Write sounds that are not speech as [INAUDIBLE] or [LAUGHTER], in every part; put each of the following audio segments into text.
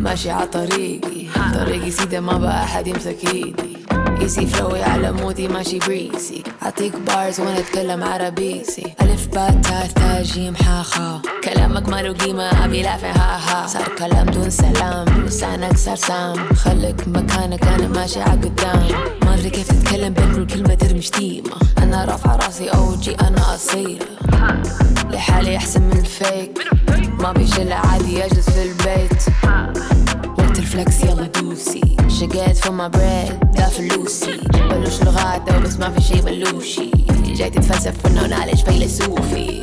ماشي على طريقي. طريقي سيدة ما بقى أحد يمسك إيدي. ايزي فلوي على مودي ماشي بريسي أعطيك بارز وأنا أتكلم عربيسي ألف باء تاء ثاء جيم حاخا كلامك ما له قيمة أبي لافع ها ها صار كلام دون سلام لسانك صار سام. خليك مكانك أنا ماشي عقدام ما أدري كيف تتكلم بين كل كلمة ترمي شتيمة. أنا رافعة راسي أوجي أنا أصيلة لحالي أحسن من الفيك. ما بيشل عادي أجلس في البيت. وقت الفلكس يلا دوسي. شقيت my bread ده فلوسي. بلوش لغات بس ما في شي بلوشي. جاي تتفلسف انه نعالج فيلسوفي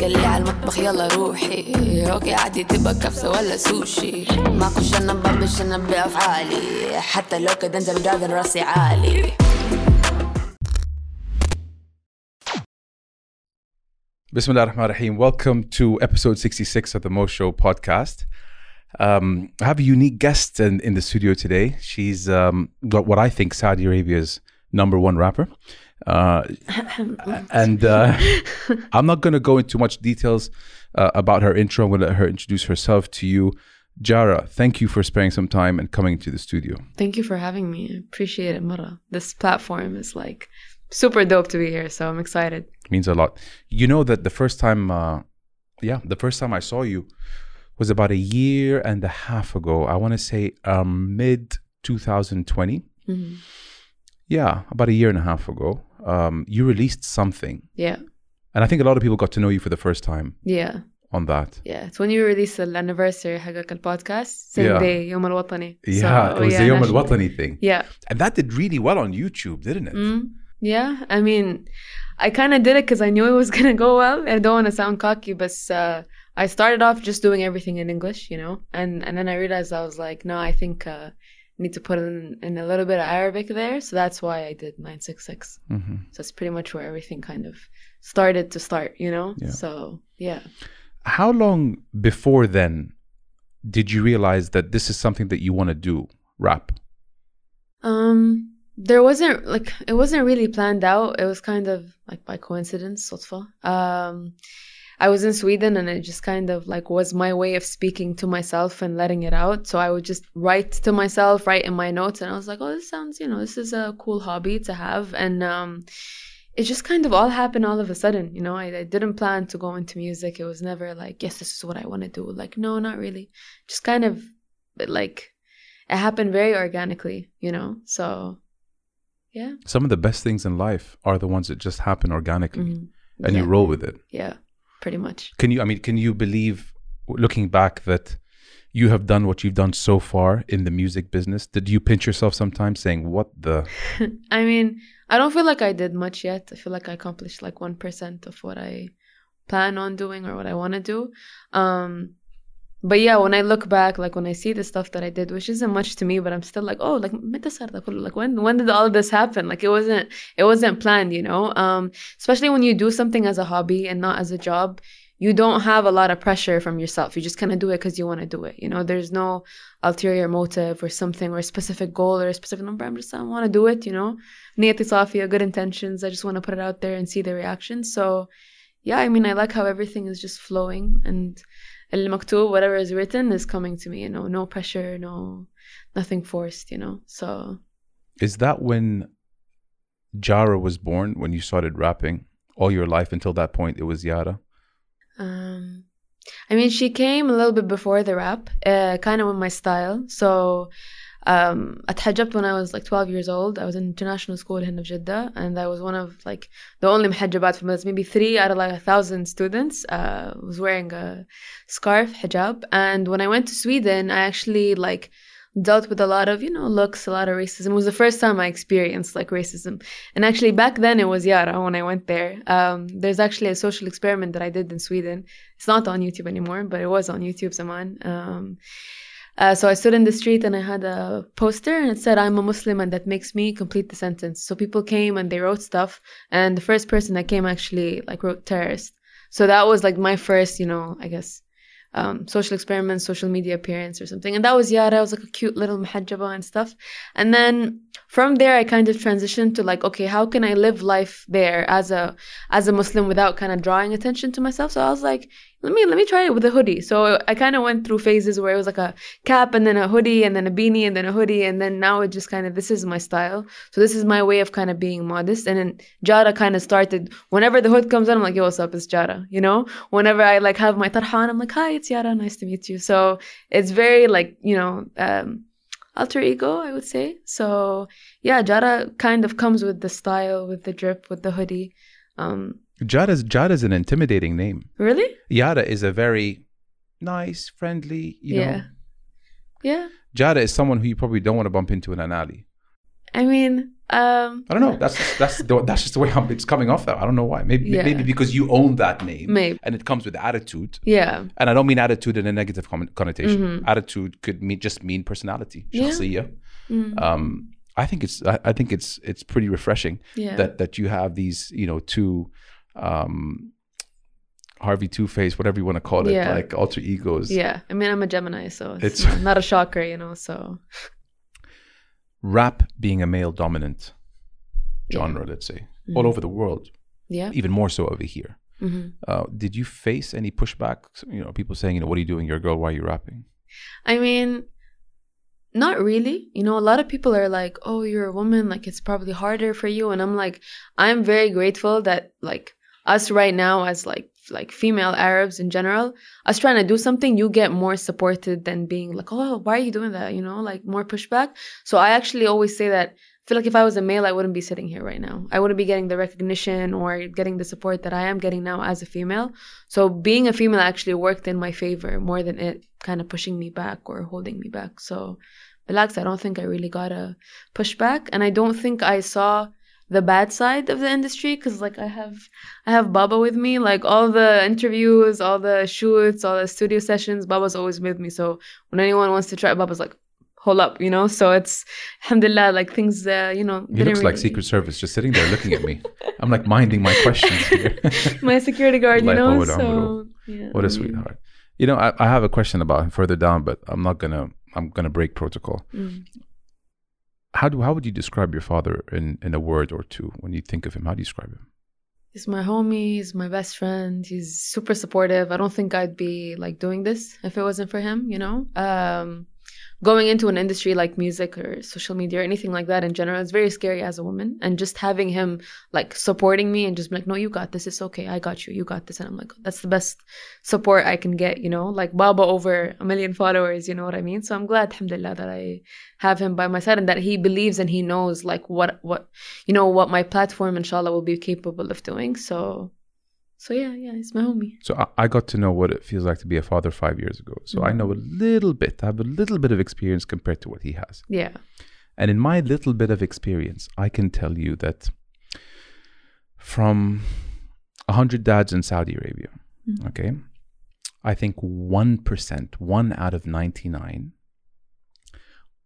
قال لي على المطبخ يلا روحي. أوكي عادي تبقى كبسة ولا سوشي. ماكو شنب بشنب بأفعالي. حتى لو انزل قادر راسي عالي. Bismillah ar-Rahman ar-Rahim. Welcome to episode 66 of the Mo Show podcast. Um, I have a unique guest in, in the studio today. She's um, got what I think Saudi Arabia's number one rapper. Uh, [LAUGHS] and uh, I'm not going to go into much details uh, about her intro. I'm going to let her introduce herself to you. Jara, thank you for sparing some time and coming to the studio. Thank you for having me. I appreciate it, Mara. This platform is like super dope to be here, so I'm excited. It means a lot. You know that the first time, uh, yeah, the first time I saw you was about a year and a half ago. I want to say um, mid 2020. Mhm. Yeah, about a year and a half ago. Um, you released something, Yeah, and I think a lot of people got to know you for the first time yeah, on that. yeah. It's when you release the anniversary حقك البودكاست same Yeah. day يوم الوطني. Yeah, So, it was yeah, the Yom Al national- Watani thing, Yeah. and that did really well on YouTube, didn't it? Mm, yeah, I mean, I kind of did it because I knew it was gonna go well. I don't want to sound cocky, but uh, I started off just doing everything in English, you know, and and then I realized I was like, no, I think uh, need to put in, in a little bit of Arabic there, so that's why I did nine six six. Mm-hmm. So that's pretty much where everything kind of started to start, you know. Yeah. So yeah. How long before then did you realize that this is something that you want to do, rap? Um, there wasn't like it wasn't really planned out. It was kind of like by coincidence, sotfa. Um I was in Sweden and it just kind of like was my way of speaking to myself and letting it out. So I would just write to myself, write in my notes, and I was like, oh, this sounds, you know, this is a cool hobby to have. And um, it just kind of all happened all of a sudden, you know. I, I didn't plan to go into music. It was never like, yes, this is what I want to do. Like, no, not really. Just kind of like it happened very organically, you know. So yeah. Some of the best things in life are the ones that just happen organically, Mhm. and you roll with it. Yeah, pretty much. Can you? I mean, can you believe, looking back, that you have done what you've done so far in the music business? Did you pinch yourself sometimes, saying, "What the"? [LAUGHS] I mean, I don't feel like I did much yet. I feel like I accomplished like 1% of what I plan on doing or what I want to do. Um, but yeah, when I look back, like when I see the stuff that I did, which isn't much to me, but I'm still like, oh, like like when when did all this happen? Like it wasn't it wasn't planned, you know. Um, especially when you do something as a hobby and not as a job, you don't have a lot of pressure from yourself. You just kind of do it because you want to do it. You know, there's no ulterior motive or something or a specific goal or a specific number. I'm just I want to do it. You know, niyati safia, good intentions. I just want to put it out there and see the reaction. So, yeah, I mean, I like how everything is just flowing and المكتوب, whatever is written, is coming to me. You know, no pressure, no nothing forced. You know, so Is that when Jara was born? When you started rapping all your life until that point, it was Yara. Um, I mean, she came a little bit before the rap, uh, kind of with my style. So, um, اتحجبت when I was like 12 years old. I was in international school هنا في جدة, and I was one of like the only محجبات في المدرسة. Maybe three out of like a thousand students uh, was wearing a scarf, hijab. And when I went to Sweden, I actually like dealt with a lot of you know looks, a lot of racism. It was the first time I experienced like racism. And actually, back then it was Yara when I went there. Um, there's actually a social experiment that I did in Sweden. It's not on YouTube anymore, but it was on YouTube zaman. Um, uh, so I stood in the street and I had a poster and it said, I'm a Muslim and that makes me complete the sentence. So people came and they wrote stuff. And the first person that came actually like wrote terrorist. So that was like my first, you know, I guess um, social experiment, social media appearance or something. And that was Yara. I was like a cute little muhajjaba and stuff. And then from there, I kind of transitioned to like, okay, how can I live life there as a as a Muslim without kind of drawing attention to myself? So I was like, let me let me try it with a hoodie. So I kind of went through phases where it was like a cap and then a hoodie and then a beanie and then a hoodie and then now it just kind of this is my style. So this is my way of kind of being modest. And then Jara kind of started whenever the hood comes on, I'm like, yo, what's up? It's Jara. You know, whenever I like have my tarhan, I'm like, hi, it's Yara. Nice to meet you. So it's very like you know. um alter ego, I would say. So yeah, Jara kind of comes with the style, with the drip, with the hoodie. Um, Jara is an intimidating name. Really? Yara is a very nice, friendly, you yeah. know. Yeah. Jara is someone who you probably don't want to bump into in an alley. I mean, um I don't know. That's that's the, that's just the way I'm, it's coming off. though. I don't know why. Maybe yeah. maybe because you own that name, maybe. and it comes with attitude. Yeah. And I don't mean attitude in a negative connotation. Mm-hmm. Attitude could mean just mean personality. Yeah. Mm. Um, I think it's I, I, think it's it's pretty refreshing yeah. that that you have these you know two um, Harvey Two Face, whatever you want to call it, Yeah. like alter egos. yeah. I mean, I'm a Gemini, so it's, It's- not a shocker, you know. So Rap being a male dominant genre, let's say, all Mhm. over the world, yeah. even more so over here. hmm Uh, did you face any pushback? You know, people saying, you know, what are you doing? You're a girl. Why are you rapping? I mean, not really. You know, a lot of people are like, "Oh, you're a woman. Like, it's probably harder for you." And I'm like, I'm very grateful that like us right now as like like female Arabs in general, us trying to do something, you get more supported than being like, "Oh, why are you doing that?" You know, like more pushback. So I actually always say that. I feel like if I was a male, I wouldn't be sitting here right now. I wouldn't be getting the recognition or getting the support that I am getting now as a female. So being a female actually worked in my favor more than it kind of pushing me back or holding me back. So relax, I don't think I really got a pushback. And I don't think I saw the bad side of the industry because like I have I have Baba with me. Like all the interviews, all the shoots, all the studio sessions, Baba's always with me. So when anyone wants to try, Baba's like, hold up, you know? So it's alhamdulillah, like things uh, you know He looks like Secret Service, just sitting there looking at me. I'm like minding my questions here. [LAUGHS] my security guard, you know. So yeah. what a sweetheart. You know, I, I have a question about him further down, but I'm not gonna. I'm gonna break protocol. mm. How do how would you describe your father in in a word or two when you think of him? How do you describe him? He's my homie. He's my best friend. He's super supportive. I don't think I'd be like doing this if it wasn't for him. You know, um, going into an industry like music or social media or anything like that in general is very scary as a woman. And just having him like supporting me and just like, "No, you got this. It's okay. I got you. You got this." And I'm like, "That's the best support I can get." You know, like Baba over a million followers. You know what I mean? So I'm glad, alhamdulillah, that I have him by my side and that he believes and he knows like what what you know what my platform inshallah will be capable of doing so so yeah yeah it's my homie So I, I got to know what it feels like to be a father five years ago. So I know a little bit. I have a little bit of experience compared to what he has. yeah And in my little bit of experience, I can tell you that from 100 dads in Saudi Arabia, Mhm. okay, I think 1%, one out of 99,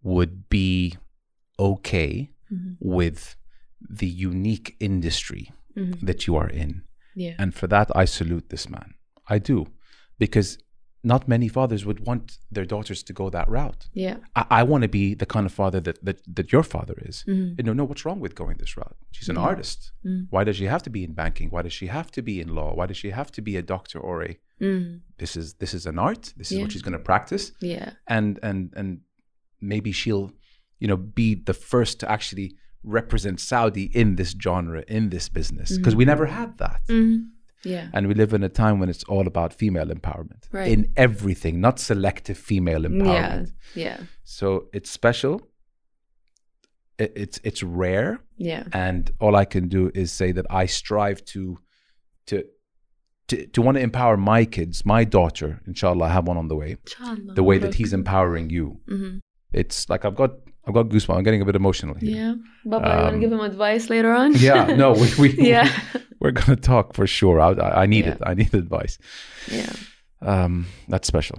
would be okay Mhm. with the unique industry Mhm. that you are in. Yeah And for that, I salute this man. I do. Because not many fathers would want their daughters to go that route. yeah I, I want to be the kind of father that, that, that your father is. Mhm. You know, no, what's wrong with going this route? She's an Yeah. artist. Mm. Why does she have to be in banking? Why does she have to be in law? Why does she have to be a doctor or a Mm. this is this is an art. This is Yeah. what she's going to practice. yeah And and and maybe she'll, you know, be the first to actually represent Saudi in this genre, in this business. Because we never had that. Mhm. yeah And we live in a time when it's all about female empowerment Right. in everything, not selective female empowerment. yeah yeah. So it's special. It, it's it's rare, yeah and all I can do is say that I strive to to to, to want to empower my kids, my daughter. Inshallah, I have one on the way. Inshallah. The way that he's empowering you, Mhm. it's like I've got I've got goosebumps. I'm getting a bit emotional here. yeah Baba you want to give him advice later on Yeah, no, we, we [LAUGHS] yeah [LAUGHS] we're gonna talk for sure. I, I I need Yeah. it. I need [LAUGHS] advice. yeah Um, that's special.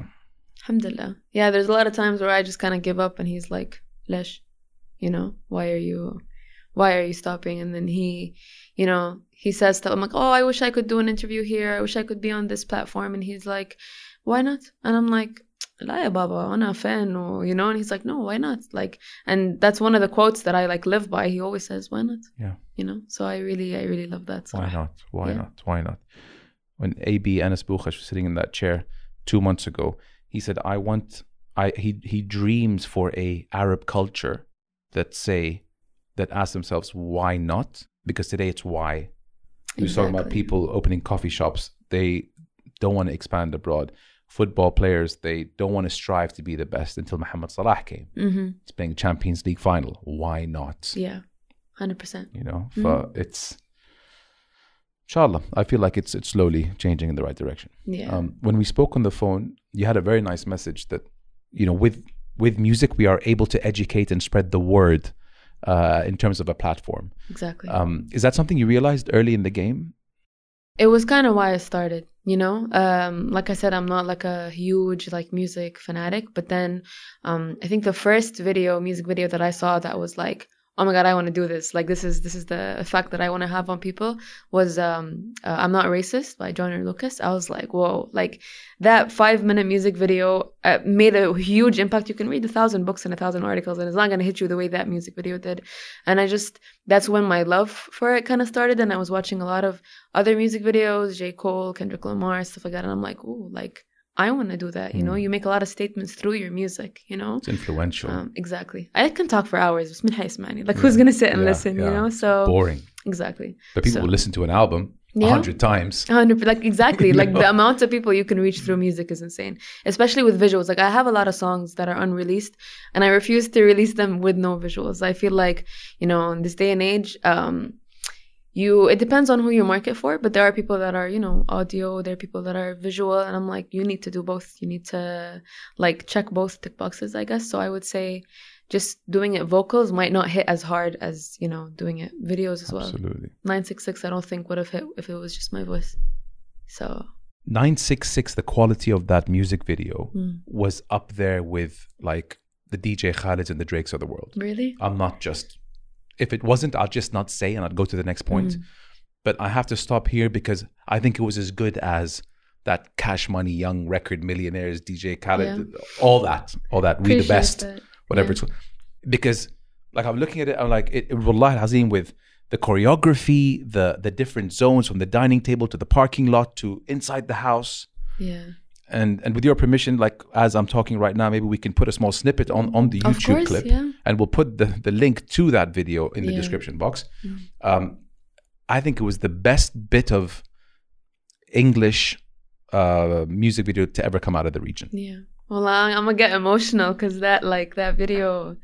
Alhamdulillah. Yeah, there's a lot of times where I just kind of give up and he's like, Lesh, you know, why are you why are you stopping? And then he, you know, he says stuff. I'm like, oh, I wish I could do an interview here. I wish I could be on this platform. And he's like, why not and i'm like لا يا بابا أنا fan, or you know and he's like no why not like and that's one of the quotes that I like live by he always says why not yeah you know so I really I really love that why not why yeah. not why not when AB Anas Bukhash was sitting in that chair two months ago he said I want I he he dreams for a Arab culture that say that ask themselves why not because today it's why. Exactly. We're talking about people opening coffee shops. They don't want to expand abroad. Football players they don't want to strive to be the best until Mohamed Salah came. Mhm. It's playing Champions League final. Why not? yeah 100% you know but it's inshallah i feel like it's it's slowly changing in the right direction yeah um, when we spoke on the phone you had a very nice message that you know with with music we are able to educate and spread the word uh, in terms of a platform exactly um, is that something you realized early in the game it was kind of why I started, you know. Um, like I said, I'm not like a huge like music fanatic, but then um, I think the first video, music video that I saw that was like, oh my god, I want to do this. Like this is this is the effect that I want to have on people. Was um, uh, I'm not racist by Joyner Lucas. I was like, whoa, like that five minute music video uh, made a huge impact. You can read a thousand books and a thousand articles, and it's not gonna hit you the way that music video did. And I just that's when my love for it kind of started, and I was watching a lot of other music videos, J. Cole, Kendrick Lamar, stuff like that. And I'm like, ooh, like I want to do that. You mm. know, hmm. you make a lot of statements through your music. You know, it's influential. Um, exactly. I can talk for hours. Bismillah Like, who's gonna sit and yeah, listen? Yeah. You know, so boring. Exactly. But people so. will listen to an album yeah. 100 times 100 like exactly [LAUGHS] like the amount of people you can reach through music is insane especially with visuals like i have a lot of songs that are unreleased and i refuse to release them with no visuals i feel like you know in this day and age um you it depends on who you market for but there are people that are you know audio there are people that are visual and i'm like you need to do both. You need to like check both tick boxes i guess. So i would say just doing it vocals might not hit as hard as you know doing it videos as well. Absolutely. 966 i don't think would have hit if it was just my voice. So. 966 the quality of that music video mm. was up there with like the DJ Khaleds and the Drakes of the world. really? I'm not just if it wasn't, I'd just not say and I'd go to the next point. Mm. But I have to stop here because I think it was as good as that Cash Money Young Record Millionaires DJ Khaled, all that, all that. We the best, that. whatever Yeah. it's. Because like I'm looking at it, I'm like, it, it Wallahi Hazim with the choreography, the the different zones from the dining table to the parking lot to inside the house yeah and and with your permission, like as I'm talking right now, maybe we can put a small snippet on on the of YouTube course clip, yeah and we'll put the the link to that video in the Yeah. description box. Mm. Um, I think it was the best bit of English uh, music video to ever come out of the region. yeah well i'm gonna get emotional because that like that video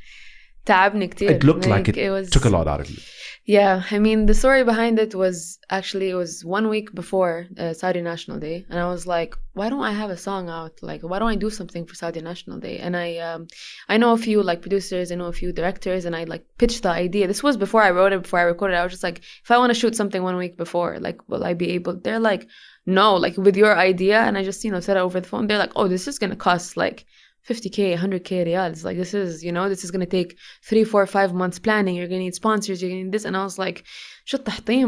تعبني كتير. It looked like, it, was took a lot out of you. Yeah, I mean, the story behind it was actually it was one week before uh, Saudi National Day, and I was like, why don't I have a song out? Like, why don't I do something for Saudi National Day? And I, um, I know a few like producers, I know a few directors, and I like pitched the idea. This was before I wrote it, before I recorded. it. I was just like, if I want to shoot something one week before, like, will I be able? They're like, no, like with your idea, and I just you know said it over the phone. They're like, oh, this is gonna cost like. 50k 100k riyals like this is you know this is going to take three four five months planning. You're going to need sponsors. You're going to need this. And i was like shut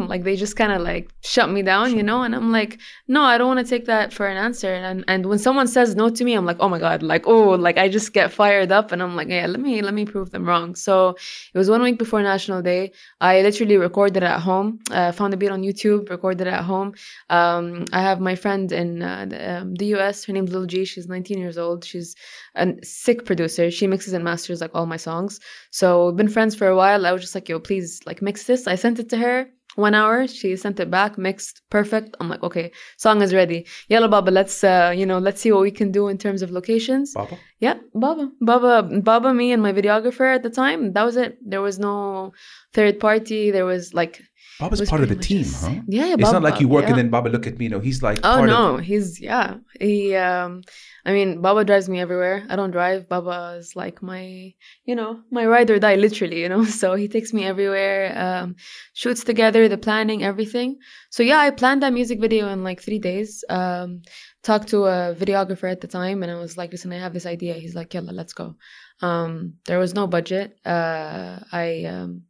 like they just kind of like shut me down you know? And i'm like no i don't want to take that for an answer. And and when someone says no to me i'm like oh my god like oh like i just get fired up and i'm like yeah let me let me prove them wrong. So it was one week before national day. I literally recorded at home uh, found a beat on youtube recorded at home. Um, i have my friend in uh, the, um, the us her name's lil g. She's 19 years old. She's a sick producer. She mixes and masters like all my songs. So we've been friends for a while. I was just like yo please like mix this. I sent it to her one hour she sent it back mixed perfect. I'm like okay song is ready. Yalla baba let's uh you know let's see what we can do in terms of locations. Papa? yeah baba. Baba baba me and my videographer at the time that was it. There was no third party. There was like Baba's part of the team, huh? yeah, yeah It's not like you work yeah. and then Baba look at me. No, he's like Oh no, of he's yeah. He um I mean Baba drives me everywhere. I don't drive. Baba is like my you know, my ride or die literally, you know. [LAUGHS] So he takes me everywhere, um, shoots together, the planning, everything. So yeah, I planned that music video in like three days. Um talked to a videographer at the time and I was like, listen, I have this idea. He's like, Yalla, let's go. Um there was no budget. Uh I um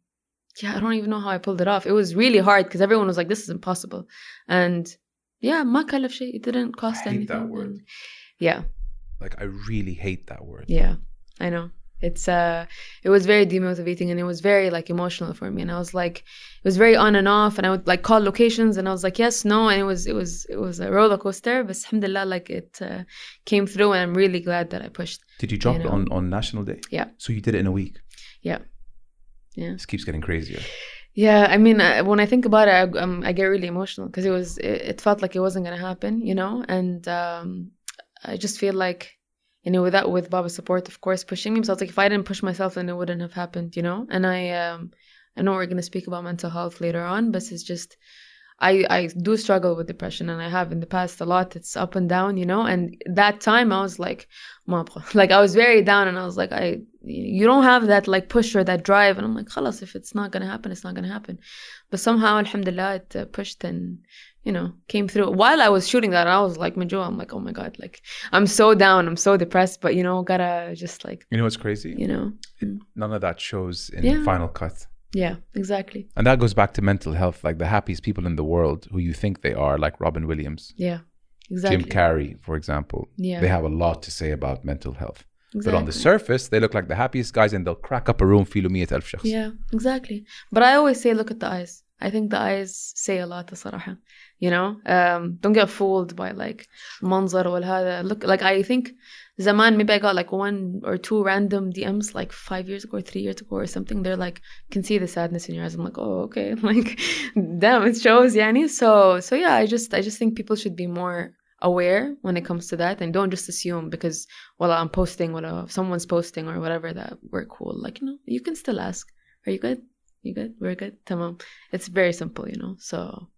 yeah, I don't even know how I pulled it off. It was really hard because everyone was like, "This is impossible," and yeah, ما كلف شيء. It didn't cost I hate anything. that word. and Yeah. Like I really hate that word. Yeah, I know. It's uh it was very demotivating and it was very like emotional for me and I was like it was very on and off and I would like call locations and I was like yes no and it was it was it was a roller coaster but alhamdulillah like it uh, came through and I'm really glad that I pushed Did you drop You it know. on on National Day? Yeah. So you did it in a week. yeah yeah. This keeps getting crazier. yeah I mean I, when I think about it I, um, I get really emotional because it was it, it felt like it wasn't gonna happen you know? And um I just feel like you know without with Baba's support of course pushing me so I was like if I didn't push myself then it wouldn't have happened you know? And I um I know we're gonna speak about mental health later on but it's just I, I do struggle with depression and I have in the past a lot. It's up and down, you know. And that time I was like, [LAUGHS] like I was very down and I was like, I you don't have that like push or that drive. And I'm like, Khalas, if it's not gonna happen, it's not gonna happen. But somehow, alhamdulillah, it uh, pushed and you know came through. While I was shooting that, I was like, major. I'm like, oh my god, like I'm so down, I'm so depressed, but you know, gotta just like. You know what's crazy? You know, it, none of that shows in yeah. Final Cut. yeah exactly And that goes back to mental health. Like the happiest people in the world who you think they are, like Robin Williams, yeah exactly Jim Carrey, for example. Yeah. They have a lot to say about mental health. But on the Exactly. surface, they look like the happiest guys and they'll crack up a room فيه 100,000 شخص. Yeah, exactly. But I always say, look at the eyes. I think the eyes say a lot, صراحة. You know, um, don't get fooled by like منظر والهذا. Look, like I think zaman maybe I got like one or two random DMs like five years ago or three years ago or something. They're like, can see the sadness in your eyes. I'm like, oh, okay. Like, [LAUGHS] damn, it shows, yani. So, so yeah, I just, I just think people should be more aware when it comes to that and don't just assume because well I'm posting well if someone's posting or whatever that we're cool like you know you can still ask are you good You good we're good tamam it's very simple you know so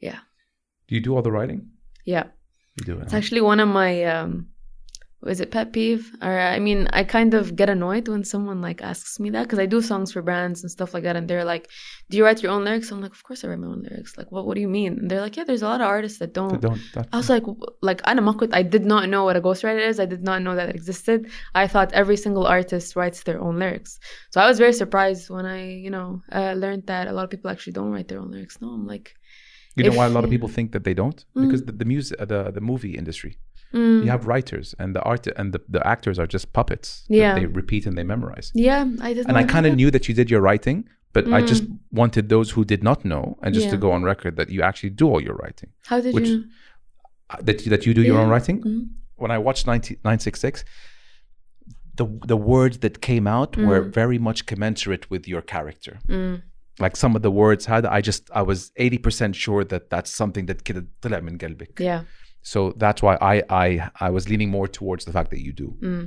yeah. Do you do all the writing? yeah You do it. it's huh? actually one of my um is it pet peeve? Or i mean i kind of get annoyed when someone like asks me that because i do songs for brands and stuff like that and they're like do you write your own lyrics? I'm like of course i write my own lyrics. Like what, what do you mean? And they're like yeah there's a lot of artists that don't, don't i was like like i did not know what a ghostwriter is. I did not know that it existed. I thought every single artist writes their own lyrics. So i was very surprised when i you know uh, learned that a lot of people actually don't write their own lyrics. No i'm like you know why a lot of people think that they don't? Because mm. the, the music the, the movie industry mm, you have writers and the art and the, the actors are just puppets. that Yeah. they repeat and they memorize. yeah, I did. And not I know kind of that. knew that you did your writing, but I just Mm. wanted those who did not know and just to Yeah. go on record that you actually do all your writing. How did which- you? Uh, That you, that you do your own Yeah. writing. Mm. When I watched 90, 966, the the words that came out were very much commensurate with your character. Mm. Like some of the words had, I just I was eighty percent sure that that's something that كده طلع من قلبك. Yeah. so that's why I I I was leaning more towards the fact that you do. Mm.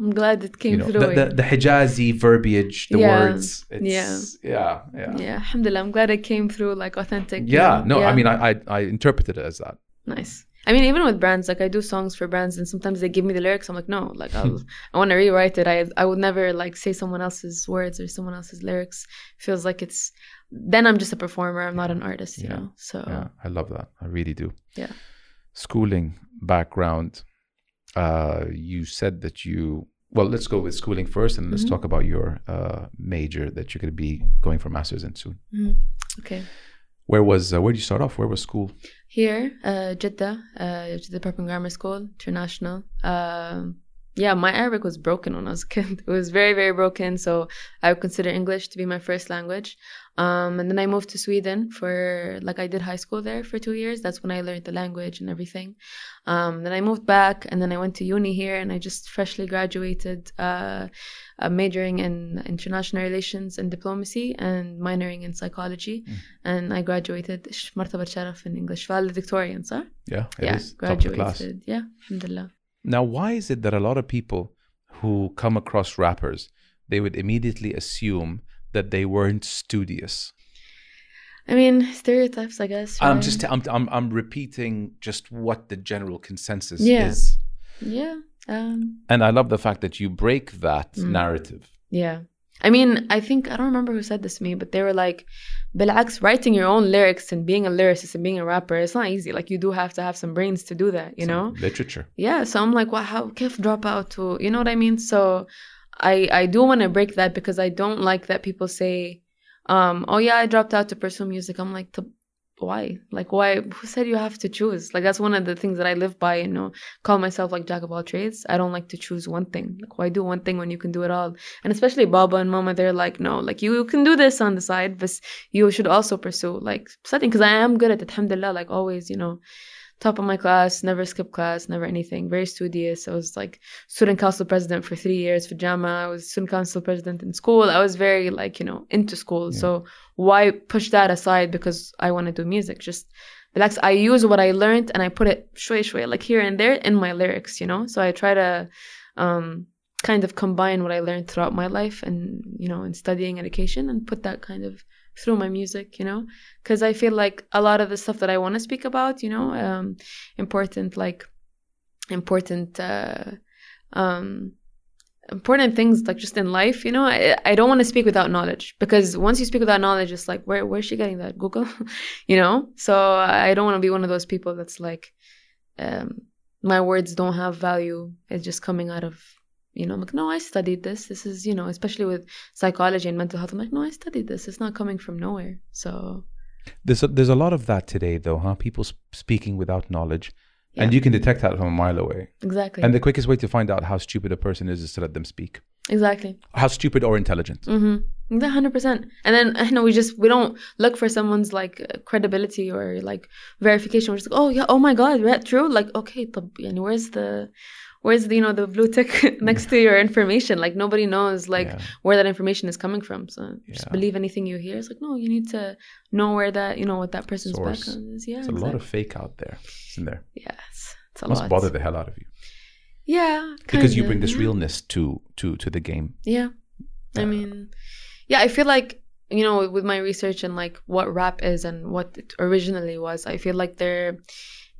I'm glad it came You know, through. the, the the Hijazi verbiage, the Yeah. words. It's, Yeah. yeah, yeah, yeah, alhamdulillah. I'm glad it came through like authentic. Yeah, know? no, I mean, I, I I interpreted it as that. Nice. I mean, even with brands, like I do songs for brands, and sometimes they give me the lyrics. I'm like, no, like I'll, [LAUGHS] I want to rewrite it. I, I would never like say someone else's words or someone else's lyrics. Feels like it's. Then I'm just a performer. I'm not an artist, you Yeah. know. So Yeah, I love that. I really do. Yeah. Schooling background. Uh, you said that you. Well, let's go with schooling first, and let's Mhm. talk about your uh, major that you're going to be going for masters in soon. okay. Where was uh, where did you start off? Where was school? Here, uh, Jeddah, uh, Jeddah Prep and Grammar School, international. Um, yeah, my Arabic was broken when I was a kid. [LAUGHS] It was very, very broken. So I would consider English to be my first language. Um, and then I moved to Sweden for, like, I did high school there for two years. That's when I learned the language and everything. Um, then I moved back and then I went to uni here and I just freshly graduated, uh, uh, majoring in international relations and diplomacy and minoring in psychology. And I graduated ش- مرتبة شرف in English. valedictorian, صح? Yeah, it yeah, is top of the class. graduated. Yeah, alhamdulillah. Now, why is it that a lot of people who come across rappers they would immediately assume that they weren't studious? I mean, stereotypes, I guess. Right? I'm just I'm, I'm, I'm repeating just what the general consensus yeah. is. Yeah. Um, and I love the fact that you break that mm. narrative. Yeah. I mean, I think I don't remember who said this to me, but they were like, "Bilax, writing your own lyrics and being a lyricist and being a rapper, it's not easy. Like you do have to have some brains to do that, you some know." Literature. Yeah, so I'm like, what? how can drop out to?" You know what I mean? So I I do want to break that because I don't like that people say, um, oh yeah, I dropped out to pursue music. I'm like, why? Like, why? Who said you have to choose? Like, that's one of the things that I live by. You know, call myself like jack of all trades. I don't like to choose one thing. Like, why do one thing when you can do it all? And especially Baba and Mama, they're like, no, like you can do this on the side, but you should also pursue like something. because I am good at it. Alhamdulillah, like always, you know top of my class, never skipped class, never anything. Very studious. I was like student council president for three years for JAMA. I was student council president in school. I was very like, you know, into school. Yeah. So why push that aside because I want to do music? Just relax. I use what I learned and I put it shway shway, like here and there in my lyrics, you know? So I try to um kind of combine what I learned throughout my life and, you know, in studying education and put that kind of through my music, you know, because I feel like a lot of the stuff that I want to speak about, you know, um, important like important, uh, um, important things like just in life, you know. I, I don't want to speak without knowledge because once you speak without knowledge, it's like where where's she getting that Google, [LAUGHS] you know. So I don't want to be one of those people that's like, um, my words don't have value. It's just coming out of you know, I'm like, no, I studied this. This is, you know, especially with psychology and mental health. I'm like, no, I studied this. It's not coming from nowhere. So there's a, there's a lot of that today, though, huh? People sp- speaking without knowledge. Yeah. And you can detect that from a mile away. Exactly. And the quickest way to find out how stupid a person is is to let them speak. Exactly. How stupid or intelligent. Mm-hmm. 100%. And then, you know, we just, we don't look for someone's like uh, credibility or like verification. We're just like, oh, yeah, oh my God, that true? Like, okay, and where's the, where's the you know the blue tick [LAUGHS] next to your information? Like nobody knows like Yeah. where that information is coming from. So just Yeah. believe anything you hear. It's like no, you need to know where that you know what that person's Source. background is. Yeah, There's a lot of fake out there, isn't there? yes it's, it's a Must lot. bother the hell out of you Yeah, because you bring this yeah. realness to to to the game. Yeah. I Uh, mean, yeah, I feel like, you know, with my research and like what rap is and what it originally was, I feel like they're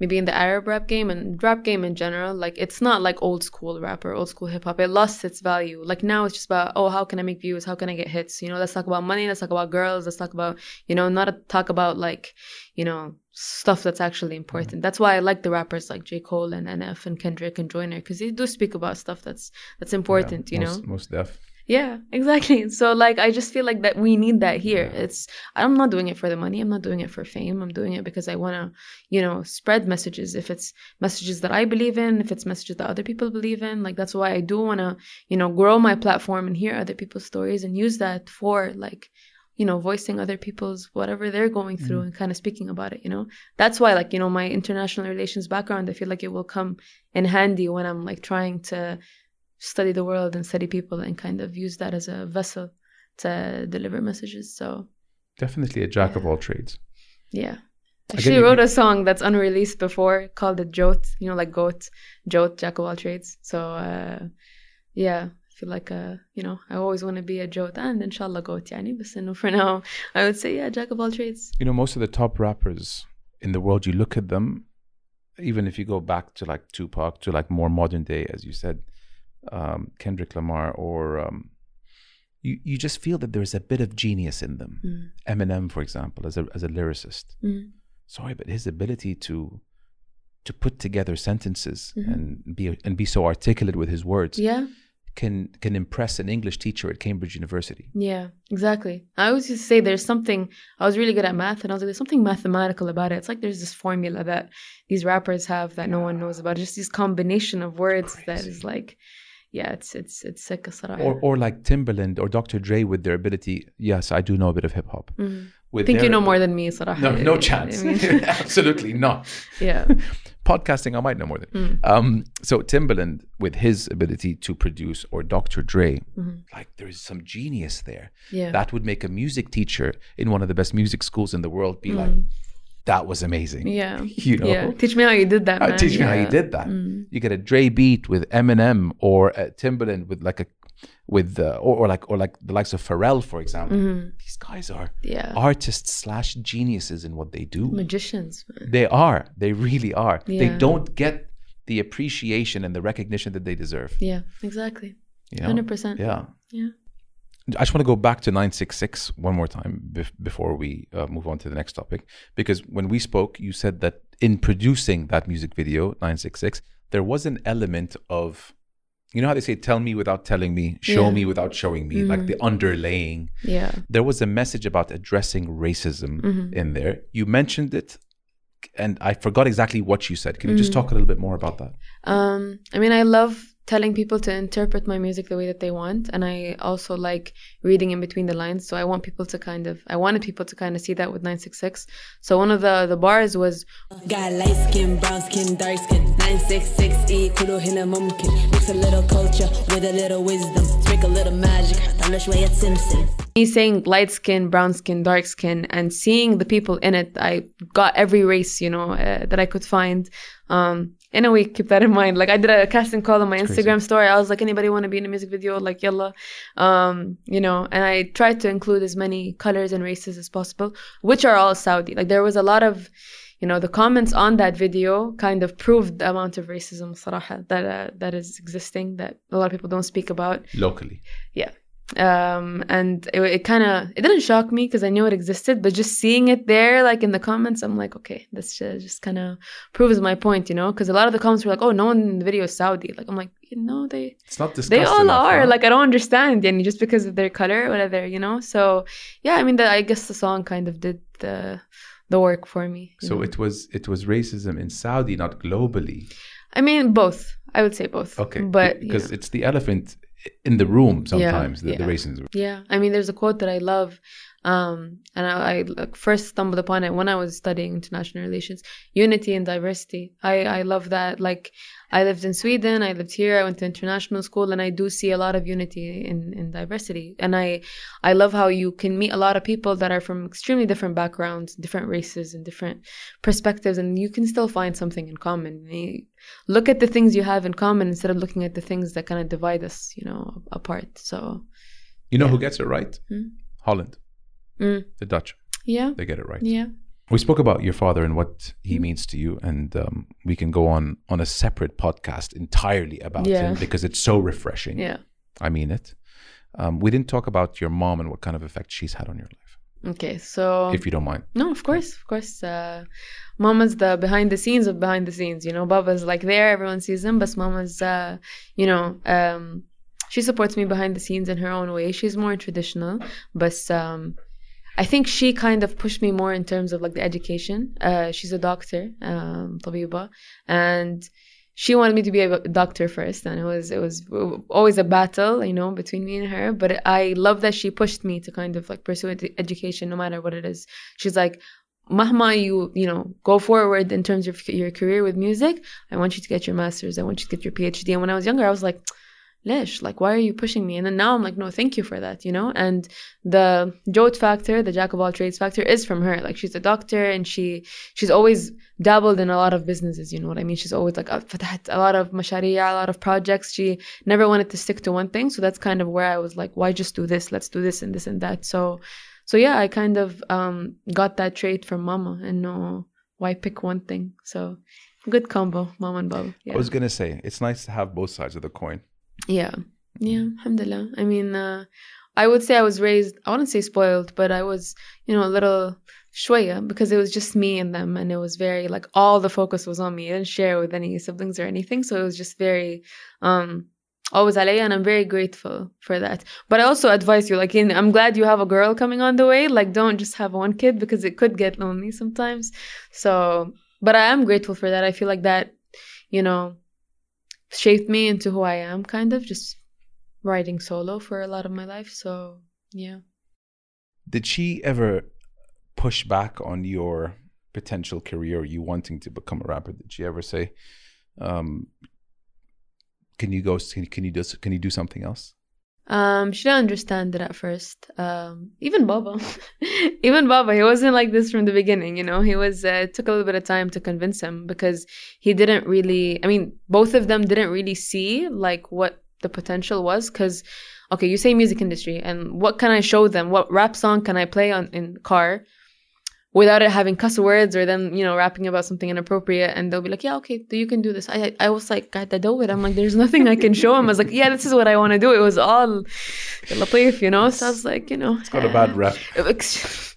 maybe in the Arab rap game and rap game in general, like it's not like old school rap or old school hip hop. It lost its value. Like now it's just about, oh, how can I make views? How can I get hits? You know, let's talk about money. Let's talk about girls. Let's talk about, you know, not talk about like, you know, stuff that's actually important. Mm-hmm. That's why I like the rappers like J. Cole and NF and Kendrick and Joyner because they do speak about stuff that's that's important, Yeah, you most, know? Mos Def. Yeah, exactly. [LAUGHS] So like I just feel like that we need that here. Yeah. It's I'm not doing it for the money. I'm not doing it for fame. I'm doing it because I want to, you know, spread messages. If it's messages that I believe in, if it's messages that other people believe in, like that's why I do want to, you know, grow my platform and hear other people's stories and use that for like you know voicing other people's whatever they're going through mm-hmm. and kind of speaking about it you know that's why like you know my international relations background i feel like it will come in handy when i'm like trying to study the world and study people and kind of use that as a vessel to deliver messages. So Definitely a jack of all trades. yeah. Actually you- wrote a song that's unreleased before called it Jot, you know, like goat, Jot, jack of all trades. So uh yeah, I feel like uh, you know, I always want to be a Jot and inshallah goat yani, but no, for now I would say yeah, jack of all trades. You know, most of the top rappers in the world, you look at them, even if you go back to like Tupac, to like more modern day, as you said, um, Kendrick Lamar, or um, you, you just feel that there's a bit of genius in them. Mm. Eminem, for example, as a, as a lyricist. Mm. Sorry, but his ability to to put together sentences Mhm. and be and be so articulate with his words Yeah. can can impress an English teacher at Cambridge University. Yeah, exactly. I always used to say there's something. I was really good at math, and I was like, there's something mathematical about it. It's like there's this formula that these rappers have that no one knows about. Just this combination of words that Crazy. is like, yeah, it's it's it's sick. الصراحة. Or or like Timberland or Dr. Dre with their ability. Yes, I do know a bit of hip hop. Mhm. With I think you their- know more than me, صراحة. No, [LAUGHS] no I chance. mean, Absolutely [LAUGHS] not. [LAUGHS] yeah. Podcasting, I might know more than. Mm. Um, so Timberland, with his ability to produce, or Dr. Dre, Mhm. like there is some genius there. Yeah. That would make a music teacher in one of the best music schools in the world be like, "That was amazing." Yeah. [LAUGHS] You know, Yeah. Teach me how you did that, Uh, teach me how you did that. Mm. You get a Dre beat with Eminem or a Timbaland with like a with uh, or, or like or like the likes of Pharrell, for example. Mhm. These guys are Yeah. artists slash geniuses in what they do. Magicians, man. They are. They really are. They don't get the appreciation and the recognition that they deserve. Yeah. Exactly. You know? Hundred percent. Yeah. Yeah. I just want to go back to 966 one more time bef- before we uh, move on to the next topic. Because when we spoke, you said that in producing that music video, 966, there was an element of you know how they say, tell me without telling me, show Yeah. me without showing me, like the underlaying. Yeah. There was a message about addressing racism Mm-hmm. in there. You mentioned it, and I forgot exactly what you said. Can you Mm. just talk a little bit more about that? Um, I mean, I love telling people to interpret my music the way that they want, and I also like reading in between the lines. So I want people to kind of, I wanted people to kind of see that with 966. So one of the the bars was, Got light skin, brown skin, dark skin. 966 E كله هنا ممكن. Mix a little culture with a little wisdom. Sprinkle a little magic. حط شوية سمسم. me saying light skin, brown skin, dark skin, and seeing the people in it. I got every race, you know, uh, that I could find. Um, in a week, keep that in mind. Like I did a casting call on my Instagram story. I was like, anybody want to be in a music video? Like, yalla. Um, you know, and I tried to include as many colors and races as possible, which are all Saudi. Like there was a lot of, you know, the comments on that video kind of proved the amount of racism, صراحة, that uh, that is existing that a lot of people don't speak about Locally. yeah um and it, it kind of it didn't shock me because i knew it existed but just seeing it there like in the comments i'm like okay this just kind of proves my point you know because a lot of the comments were like oh no one in the video is saudi like i'm like you know they It's not they all enough, are huh? like i don't understand and just because of their color or whatever you know so yeah i mean the, i guess the song kind of did the the work for me So know? it was it was racism in Saudi, not globally. i mean both i would say both Okay, but you because know. it's the elephant in the room sometimes. the, the yeah. racism. Yeah, I mean, there's a quote that I love, um, and I, I like, first stumbled upon it when I was studying international relations. Unity and diversity. I I love that. Like, I lived in Sweden. I lived here. I went to international school, and I do see a lot of unity in in diversity. And I I love how you can meet a lot of people that are from extremely different backgrounds, different races, and different perspectives, and you can still find something in common. You look at the things you have in common instead of looking at the things that kind of divide us, you know, apart. So. You know who gets it right? Hmm? Holland. Mm. The Dutch. Yeah. They get it right. Yeah. We spoke about your father and what he Mm-hmm. means to you, and um, we can go on on a separate podcast entirely about Yeah. him because it's so refreshing. Yeah. I mean it. Um, we didn't talk about your mom and what kind of effect she's had on your life, Okay. So if you don't mind. no, of course, of course. Uh, Mama's the behind the scenes of behind the scenes. You know, Baba's like there, everyone sees him, but Mama's, uh, you know, um, she supports me behind the scenes in her own way. She's more traditional, but um, I think she kind of pushed me more in terms of like the education. Uh, she's a doctor, um, and she wanted me to be a doctor first, and it was it was always a battle, you know, between me and her. But I love that she pushed me to kind of like pursue education, no matter what it is. She's like, Mahma, you you know, go forward in terms of your career with music. I want you to get your master's. I want you to get your PhD. And when I was younger, I was like, Lish, like, why are you pushing me? And then now I'm like, no, thank you for that, you know? And the Jot factor, the jack of all trades factor, is from her. Like, she's a doctor and she she's always dabbled in a lot of businesses, you know what I mean? She's always like, uh, a lot of masharia, a lot of projects. She never wanted to stick to one thing. So that's kind of where I was like, why just do this? Let's do this and this and that. So, so yeah, I kind of um, got that trait from mama and no, why pick one thing? So good combo, mom and bob. Yeah. I was gonna say it's nice to have both sides of the coin. Yeah. Yeah. Alhamdulillah. I mean, uh, I would say I was raised, I wouldn't say spoiled, but I was, you know, a little shwaya because it was just me and them. And it was very, like, all the focus was on me. I didn't share with any siblings or anything. So it was just very, um, always alayya. And I'm very grateful for that. But I also advise you, like, in, I'm glad you have a girl coming on the way. Like, don't just have one kid because it could get lonely sometimes. So, but I am grateful for that. I feel like that, you know, shaped me into who I am, kind of just writing solo for a lot of my life. So yeah, Did she ever push back on your potential career, you wanting to become a rapper? Did she ever say, um, "Can you go? Can, can you do? Can you do something else?" Um, she didn't understand it at first. Um, even Baba, [LAUGHS] even Baba, he wasn't like this from the beginning. You know, he was. Uh, it took a little bit of time to convince him because he didn't really. I mean, both of them didn't really see like what the potential was because. Okay, you say music industry, and what can I show them? What rap song can I play on in car without it having cuss words or them, you know, rapping about something inappropriate and they'll be like, Yeah, okay, you can do this. I I was like, God, I do it. I'm like, there's nothing I can show him. I was like, Yeah, this is what I want to do. It was all latif, you know. So I was like, you know, It's got a bad rep. [LAUGHS] ex-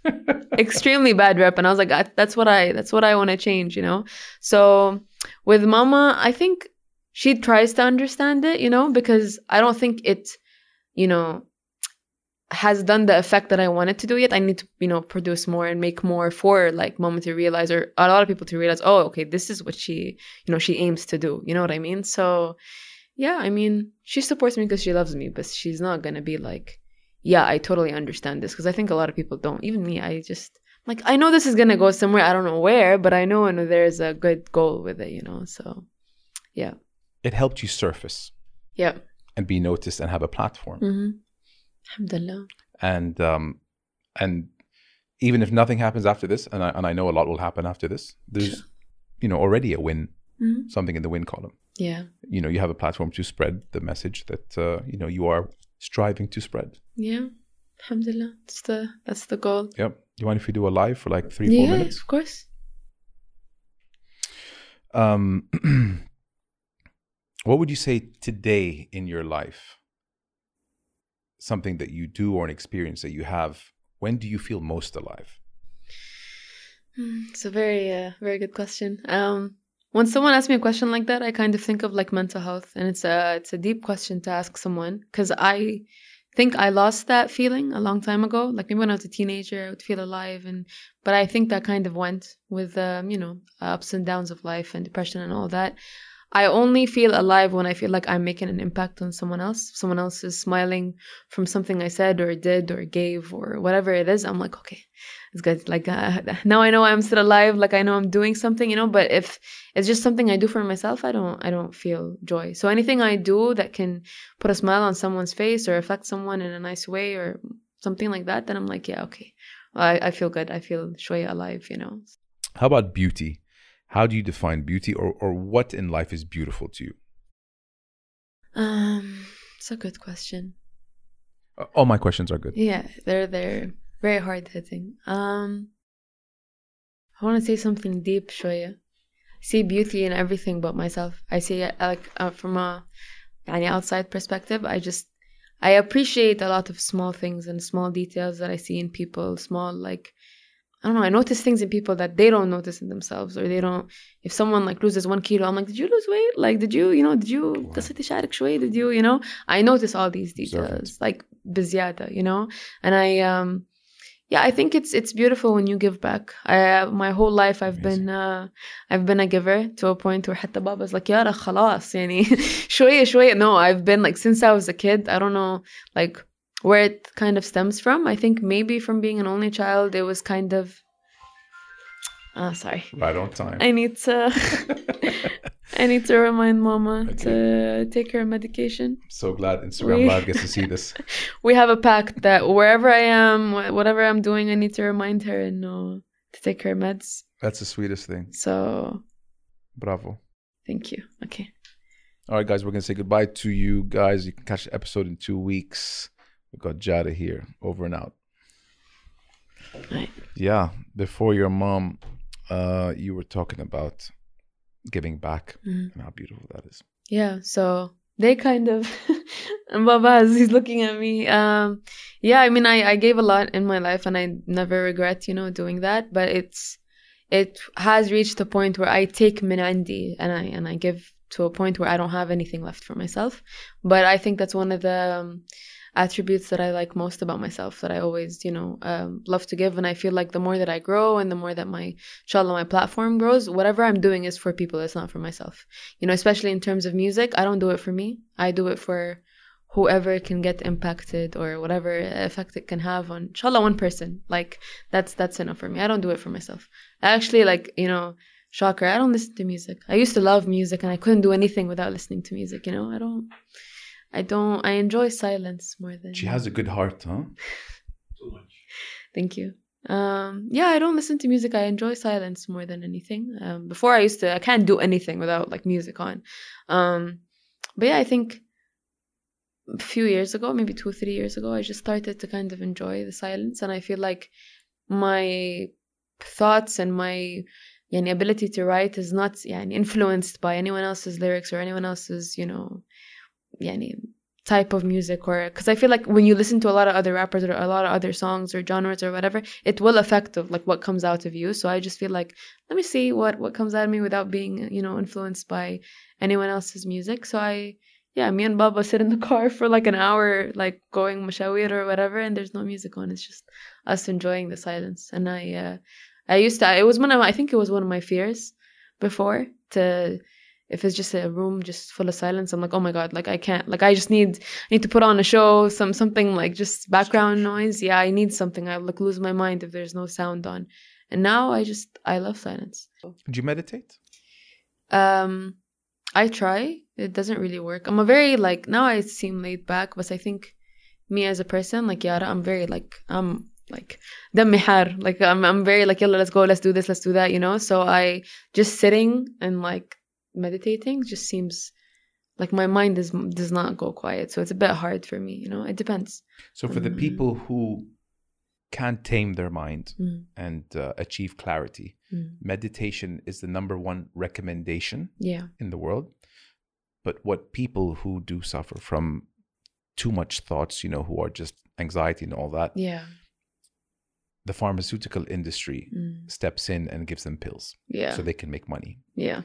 extremely bad rep and i was like I, that's what i that's what i want to change you know so with mama i think she tries to understand it, you know, because I don't think it, you know, has done the effect that I wanted to do yet. I need to, you know, produce more and make more for like Mama to realize or a lot of people to realize, oh, okay, this is what she, you know, she aims to do. You know what I mean? So yeah, I mean, she supports me because she loves me, but she's not gonna be like, yeah, I totally understand this. Because I think a lot of people don't. Even me, I just like I know this is gonna go somewhere. I don't know where, but I know and there's a good goal with it. You know, so yeah. It helped you surface Yeah. and be noticed and have a platform. Mm-hmm. Alhamdulillah. And um, and even if nothing happens after this, and I and I know a lot will happen after this, there's you know already a win, Mhm. something in the win column. Yeah. You know, you have a platform to spread the message that uh, you know you are striving to spread. Yeah. Alhamdulillah. That's the that's the goal. Yep. You mind if we do a live for like three, four yeah, minutes? of course. Um, [CLEARS THROAT] what would you say today in your life? Something that you do or an experience that you have. When do you feel most alive? Hmm, It's a very uh, very good question. Um, when someone asks me a question like that, I kind of think of like mental health, and it's a it's a deep question to ask someone because I think I lost that feeling a long time ago. Like maybe when I was a teenager, I would feel alive, and but I think that kind of went with um, you know ups and downs of life and depression and all that. I only feel alive when I feel like I'm making an impact on someone else. Someone else is smiling from something I said or did or gave or whatever it is. I'm like, okay, it's good. Like uh, [LAUGHS] now I know I'm still alive. Like I know I'm doing something, you know. But if it's just something I do for myself, I don't, I don't feel joy. So anything I do that can put a smile on someone's face or affect someone in a nice way or something like that, then I'm like, yeah, okay. I, I feel good. I feel shoya alive, you know. How about beauty? How do you define beauty or, or what in life is beautiful to you? Um, it's a good question. All my questions are good. Yeah, they're they're very hard hitting. Um, I want to say something deep, Shoya. see beauty in everything but myself. I see it like uh, from a any outside perspective. I just I appreciate a lot of small things and small details that I see in people, small like I don't know. I notice things in people that they don't notice in themselves, or they don't. If someone like loses one kilo, I'm like, did you lose weight? Like, did you, you know, did you قصتي شعرك شوي? Did you, you know? I notice all these details, Observant. like بزيادة, you know. And I, um, yeah, I think it's it's beautiful when you give back. I, my whole life I've been uh, I've been a giver to a point where حتى بابا's like يا رخ خلاص يعني [LAUGHS] شوية شوية. No, I've been like since I was a kid. I don't know like where it kind of stems from. I think maybe from being an only child, it was kind of. Ah, sorry. Right on time. I need to. [LAUGHS] I need to remind Mama to take her medication. so glad Instagram We- Live gets to see this. [LAUGHS] We have a pact that wherever I am, whatever I'm doing, I need to remind her and know to take her meds. That's the sweetest thing. So Bravo. thank you. Okay. All right, guys, we're gonna say goodbye to you guys. You can catch the episode in two weeks. We got Jara here. Over and out. Right. Yeah. Before your mom, uh, you were talking about giving back Mhm. and how beautiful that is. Yeah. So they kind of [LAUGHS] and Baba as he's looking at me. Um yeah, I mean I, I gave a lot in my life and I never regret, you know, doing that. But it's it has reached a point where I take minandi and I and I give to a point where I don't have anything left for myself. But I think that's one of the um, attributes that I like most about myself that I always, you know, um, love to give. And I feel like the more that I grow and the more that my, inshallah, my platform grows, whatever I'm doing is for people. It's not for myself. You know, especially in terms of music, I don't do it for me. I do it for whoever can get impacted or whatever effect it can have on inshallah one person like that's that's enough for me i don't do it for myself I actually like you know shocker i don't listen to music i used to love music and i couldn't do anything without listening to music you know i don't i don't i enjoy silence more than She has a good heart, huh? Too much. Thank you. Um, yeah, I don't listen to music. I enjoy silence more than anything. Um, before I used to, I can't do anything without like music on. Um, but yeah, I think a few years ago, maybe two, three years ago, I just started to kind of enjoy the silence, and I feel like my thoughts and my yani, ability to write is not yani, influenced by anyone else's lyrics or anyone else's, you know, yani, type of music or because I feel like when you listen to a lot of other rappers or a lot of other songs or genres or whatever, it will affect of like what comes out of you. So I just feel like let me see what what comes out of me without being you know influenced by anyone else's music. So I yeah, me and Baba sit in the car for like an hour, like going mashawir or whatever, and there's no music on. It's just us enjoying the silence. And I, uh, I used to. It was one of. My, I think it was one of my fears before to if it's just a room just full of silence i'm like oh my god like i can't like i just need I need to put on a show some something like just background noise yeah i need something i like lose my mind if there's no sound on and now i just i love silence Do you meditate? um i try it doesn't really work i'm a very like now i seem laid back but i think me as a person like yara i'm very like i'm like دمي حار like I'm, I'm very like yalla let's go let's do this let's do that you know so i just sitting and like meditating just seems like my mind is does not go quiet so it's a bit hard for me you know it depends So for the Mm. people who can't tame their mind Mm. and uh, achieve clarity, Mm. meditation is the number one recommendation yeah in the world. But what people who do suffer from too much thoughts, you know, who are just anxiety and all that, yeah the pharmaceutical industry Mm. steps in and gives them pills yeah so they can make money. yeah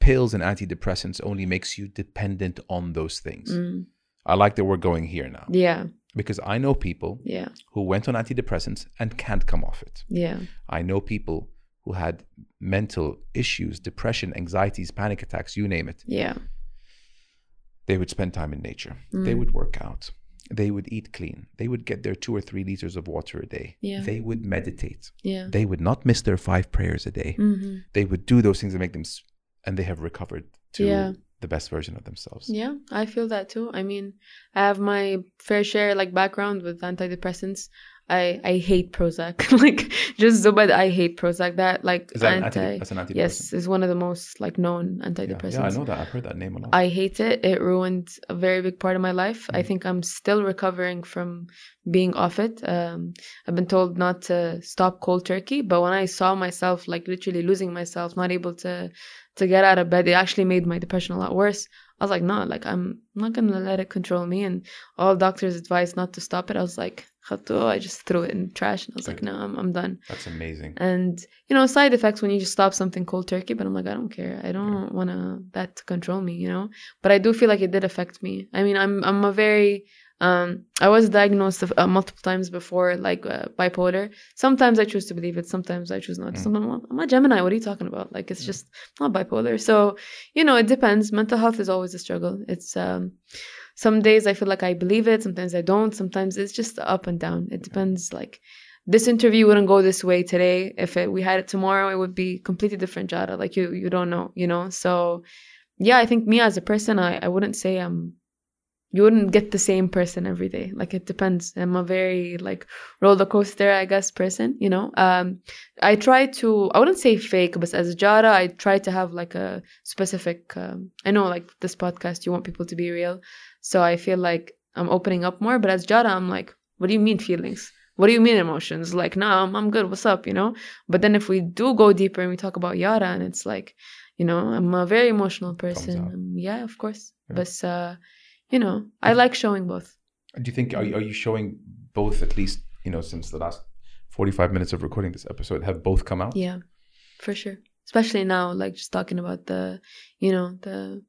Pills and antidepressants only makes you dependent on those things. Mm. I like that we're going here now yeah because I know people yeah who went on antidepressants and can't come off it. yeah I know people who had mental issues, depression, anxieties, panic attacks, you name it. yeah They would spend time in nature. They Mm. would work out. They would eat clean. They would get their two or three liters of water a day. Yeah. They would meditate. yeah They would not miss their five prayers a day. hmm They would do those things that make them, and they have recovered to Yeah. the best version of themselves. Yeah, I feel that too. I mean, I have my fair share like background with antidepressants. I I hate Prozac. [LAUGHS] like just so bad, I hate Prozac. That like Is that an anti anti- that's an antidepressant? yes is one of the most like known Yeah, antidepressants. yeah, I know that. I've heard that name a lot. I hate it. It ruined a very big part of my life. I Mm. think I'm still recovering from being off it. Um, I've been told not to stop cold turkey, but when I saw myself like literally losing myself, not able to to get out of bed, it actually made my depression a lot worse. I was like, no, like I'm not gonna let it control me. And all doctors advised not to stop it. I was like, I just threw it in the trash, and I was like, no, I'm I'm done. That's amazing. And you know, side effects when you just stop something cold turkey, but I'm like, I don't care. I don't want that to control me, you know. But I do feel like it did affect me. I mean, I'm I'm a very um I was diagnosed uh, multiple times before like uh, bipolar. Sometimes I choose to believe it. Sometimes I choose not. Mm. Sometimes I'm, I'm a Gemini. What are you talking about? Like it's just not bipolar. So you know, it depends. Mental health is always a struggle. It's um some days I feel like I believe it. Sometimes I don't. Sometimes it's just up and down. It depends. Like this interview wouldn't go this way today. If it, we had it tomorrow, it would be completely different, Jara. Like you, you don't know, you know. So, yeah, I think me as a person, I, I wouldn't say I'm. You wouldn't get the same person every day. Like it depends. I'm a very like roller coaster, I guess, person. You know. Um, I try to. I wouldn't say fake, but as a Jara, I try to have like a specific. Um, I know, like this podcast, you want people to be real, so I feel like I'm opening up more. But as Jara, I'm like, what do you mean feelings? what do you mean emotions? Like, nah, I'm, I'm good. What's up? You know? But then if we do go deeper and we talk about Yara and it's like, you know, I'm a very emotional person. Um, yeah, of course. Yeah. But, uh, you know, I like showing both. Do you think are you, are you showing both at least you know since the last forty five minutes of recording this episode have both come out? Yeah, for sure. Especially now, like just talking about the, you know, the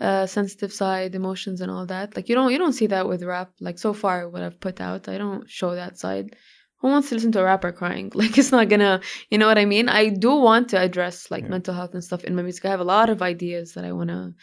uh, sensitive side, emotions, and all that. Like you don't you don't see that with rap. Like so far, what I've put out, I don't show that side. Who wants to listen to a rapper crying? [LAUGHS] Like it's not gonna, you know what I mean? I do want to address like Yeah. mental health and stuff in my music. I have a lot of ideas that I wanna,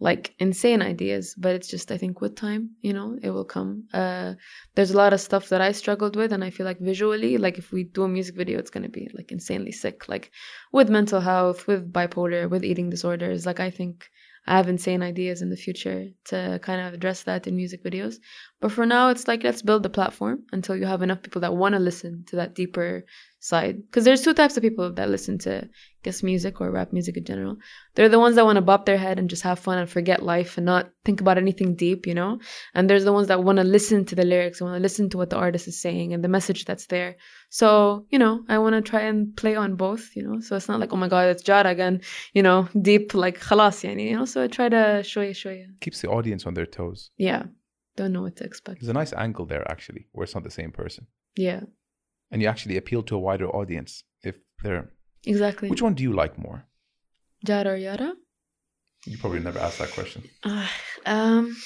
like insane ideas, but it's just I think with time, you know, it will come. Uh, there's a lot of stuff that I struggled with, and I feel like visually, like if we do a music video, it's gonna be like insanely sick. Like with mental health, with bipolar, with eating disorders. Like I think I have insane ideas in the future to kind of address that in music videos. But for now, it's like let's build the platform until you have enough people that want to listen to that deeper side. Because there's two types of people that listen to I guess music or rap music in general. They're the ones that want to bop their head and just have fun and forget life and not think about anything deep you know? And there's the ones that want to listen to the lyrics and want to listen to what the artist is saying and the message that's there. So you know i want to try and play on both you know? So it's not like oh my god it's jara again you know? Deep like khalas yani, you know? So i try to show you show you. Keeps the audience on their toes. yeah. Don't know what to expect. There's a nice angle there, actually, where it's not the same person. yeah and you actually appeal to a wider audience if they're exactly. Which one do you like more? Yada yada. You probably never asked that question. Uh, um,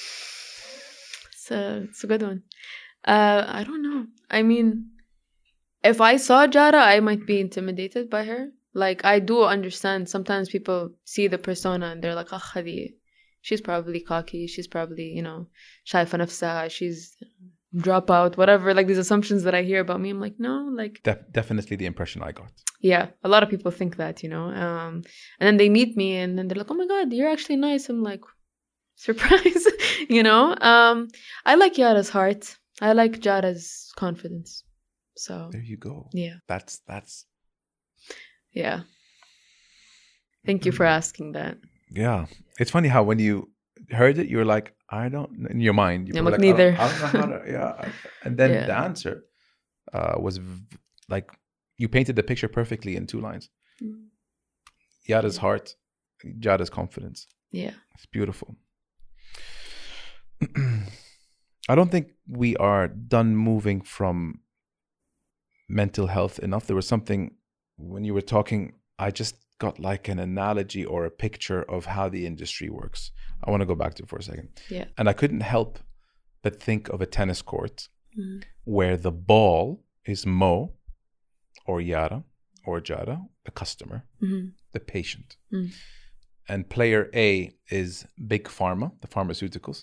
it's a it's a good one. Uh, I don't know. I mean, if I saw Jara, I might be intimidated by her. Like I do understand. Sometimes people see the persona and they're like, "Ah, oh, She's probably cocky. She's probably you know, shy for nafsaha. She's dropout, whatever. Like, these assumptions that I hear about me. I'm like, no, like, Def- definitely the impression I got. yeah, a lot of people think that, you know. Um, and then they meet me and then they're like, "Oh my god, you're actually nice." I'm like, surprise, [LAUGHS] you know. Um, I like Yara's heart. I like Jara's confidence. So There you go. yeah, That's that's yeah. Thank you for asking that. yeah. It's funny how when you heard it, you were like, I don't. In your mind, you I'm were like, I don't- neither. I don't, know how to. Yeah. And then Yeah. the answer uh, was v- like you painted the picture perfectly in two lines. Mm. Yara's heart, Jara's confidence. Yeah, It's beautiful. [CLEARS THROAT] I don't think we are done moving from mental health enough. There was something when you were talking, I just got like an analogy or a picture of how the industry works. I want to go back to it for a second. Yeah. And I couldn't help but think of a tennis court Mhm. where the ball is Mo or Yara or Jara, the customer, hmm the patient. Mm. And player A is Big Pharma, the pharmaceuticals.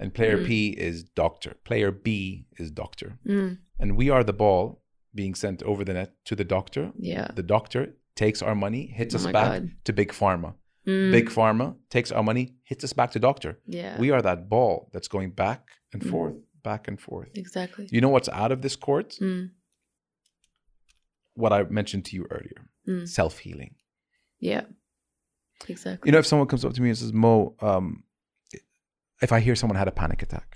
And player Mm. P is doctor. Player B is doctor. mm. And we are the ball being sent over the net to the doctor. yeah. The doctor takes our money, hits Oh us back God. to Big Pharma. Mm. Big Pharma takes our money, hits us back to doctor. Yeah. We are that ball that's going back and Mm. forth, back and forth. exactly. You know what's out of this court? Mm. What I mentioned to you earlier Mm. self healing. Yeah. Exactly. You know, if someone comes up to me and says, Mo, um, if I hear someone had a panic attack,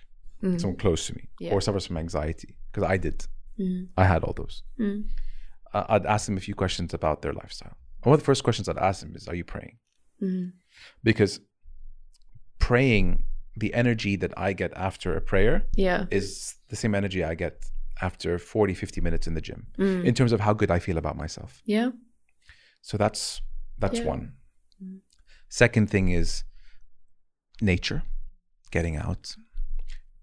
Mm. someone close to me, Yeah. or suffers from anxiety, because I did, Mm. I had all those, I'd ask them a few questions about their lifestyle. And one of the first questions I'd ask them is, Are you praying? Mm. Because praying, the energy that I get after a prayer Yeah. is the same energy I get after 40, 50 minutes in the gym Mm. in terms of how good I feel about myself. Yeah. So that's that's Yeah. one. Mm. Second thing is nature, getting out,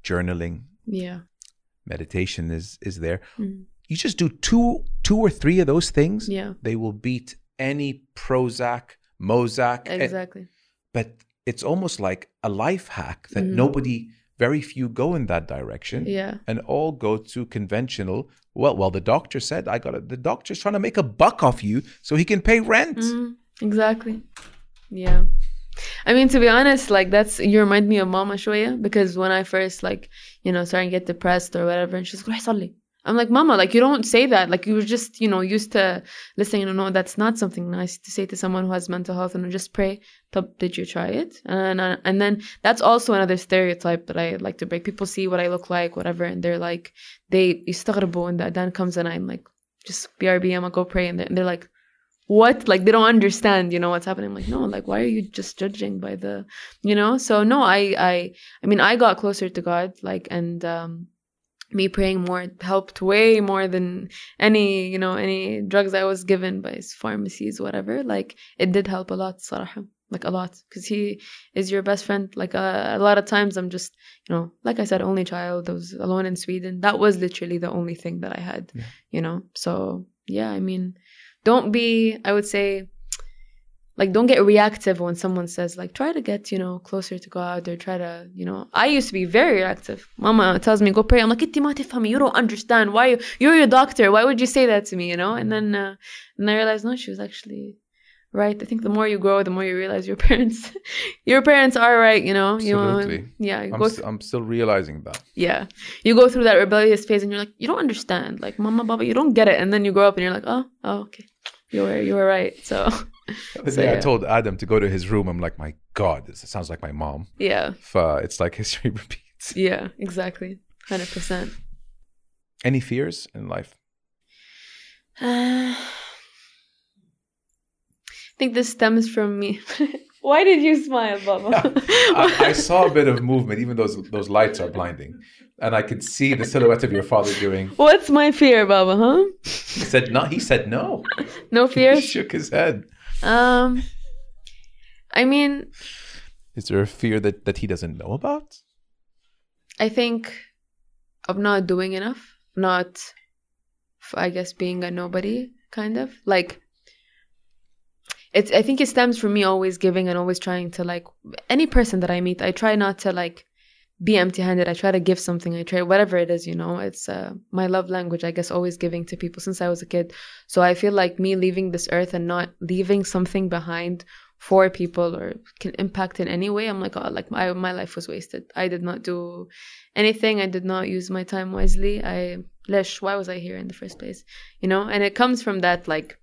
journaling, Yeah. meditation is is there. Mm. You just do two two or three of those things, Yeah. they will beat any Prozac, Mozac. eh, Exactly. but it's almost like a life hack that Mhm. nobody, very few go in that direction. Yeah. And all go to conventional. Well, well, the doctor said I got it. The doctor's trying to make a buck off you so he can pay rent. Mm, exactly. Yeah. I mean, to be honest, like that's you remind me of Mama Shoya because when I first like you know starting to get depressed or whatever, and she's like. I'm like, Mama, like you don't say that. Like you were just you know used to listening. You know, that's not something nice to say to someone who has mental health. And just pray. "Tab, Did you try it? And uh, and then that's also another stereotype that I like to break. People see what I look like, whatever, and they're like, they يستغربوا when the adhan comes and I'm like, just BRB, I'm gonna go pray, and they're, and they're like what like they don't understand you know what's happening I'm like no like why are you just judging by the you know so no i i i mean i got closer to god like and um me praying more helped way more than any you know any drugs i was given by pharmacies whatever like it did help a lot صراحة. like a lot because he is your best friend like uh, a lot of times i'm just you know like i said only child i was alone in sweden that was literally the only thing that i had Yeah. you know so yeah i mean don't be i would say like don't get reactive when someone says like try to get you know closer to god or try to you know. I used to be very reactive. Mama tells me go pray. I'm like Itti ma tifhami, you don't understand. Why you're your doctor. Why would you say that to me? You know? And then uh, and i realized no she was actually right. I think the more you grow the more you realize your [LAUGHS] parents your parents are right you know? Absolutely. you know yeah I'm, th- I'm still realizing that. Yeah. You go through that rebellious phase and you're like you don't understand. Like mama baba you don't get it. And then you grow up and you're like oh, oh okay. You were you were right. So [LAUGHS] [LAUGHS] So, day I told Adam to go to his room. I'm like, my God, this sounds like my mom. yeah, If, uh, it's like history [LAUGHS] repeats. yeah, exactly, hundred percent. Any fears in life? Uh, [SIGHS] I think this stems from me. [LAUGHS] Why did you smile, Baba? I, I saw a bit of movement, even those those lights are blinding, and I could see the silhouette of your father doing. What's my fear, Baba? Huh? He said no. He said no. No fears? He shook his head. Um, I mean, Is there a fear that that he doesn't know about? I think of not doing enough, not, I guess, being a nobody, kind of like. It's. I think it stems from me always giving and always trying to like any person that I meet. I try not to like be empty-handed. I try to give something. I try whatever it is. You know, it's uh, my love language. I guess always giving to people since I was a kid. So I feel like me leaving this earth and not leaving something behind for people or can impact in any way. I'm like, oh, like my my life was wasted. I did not do anything. I did not use my time wisely. I lesh. Why was I here in the first place? You know, and it comes from that like.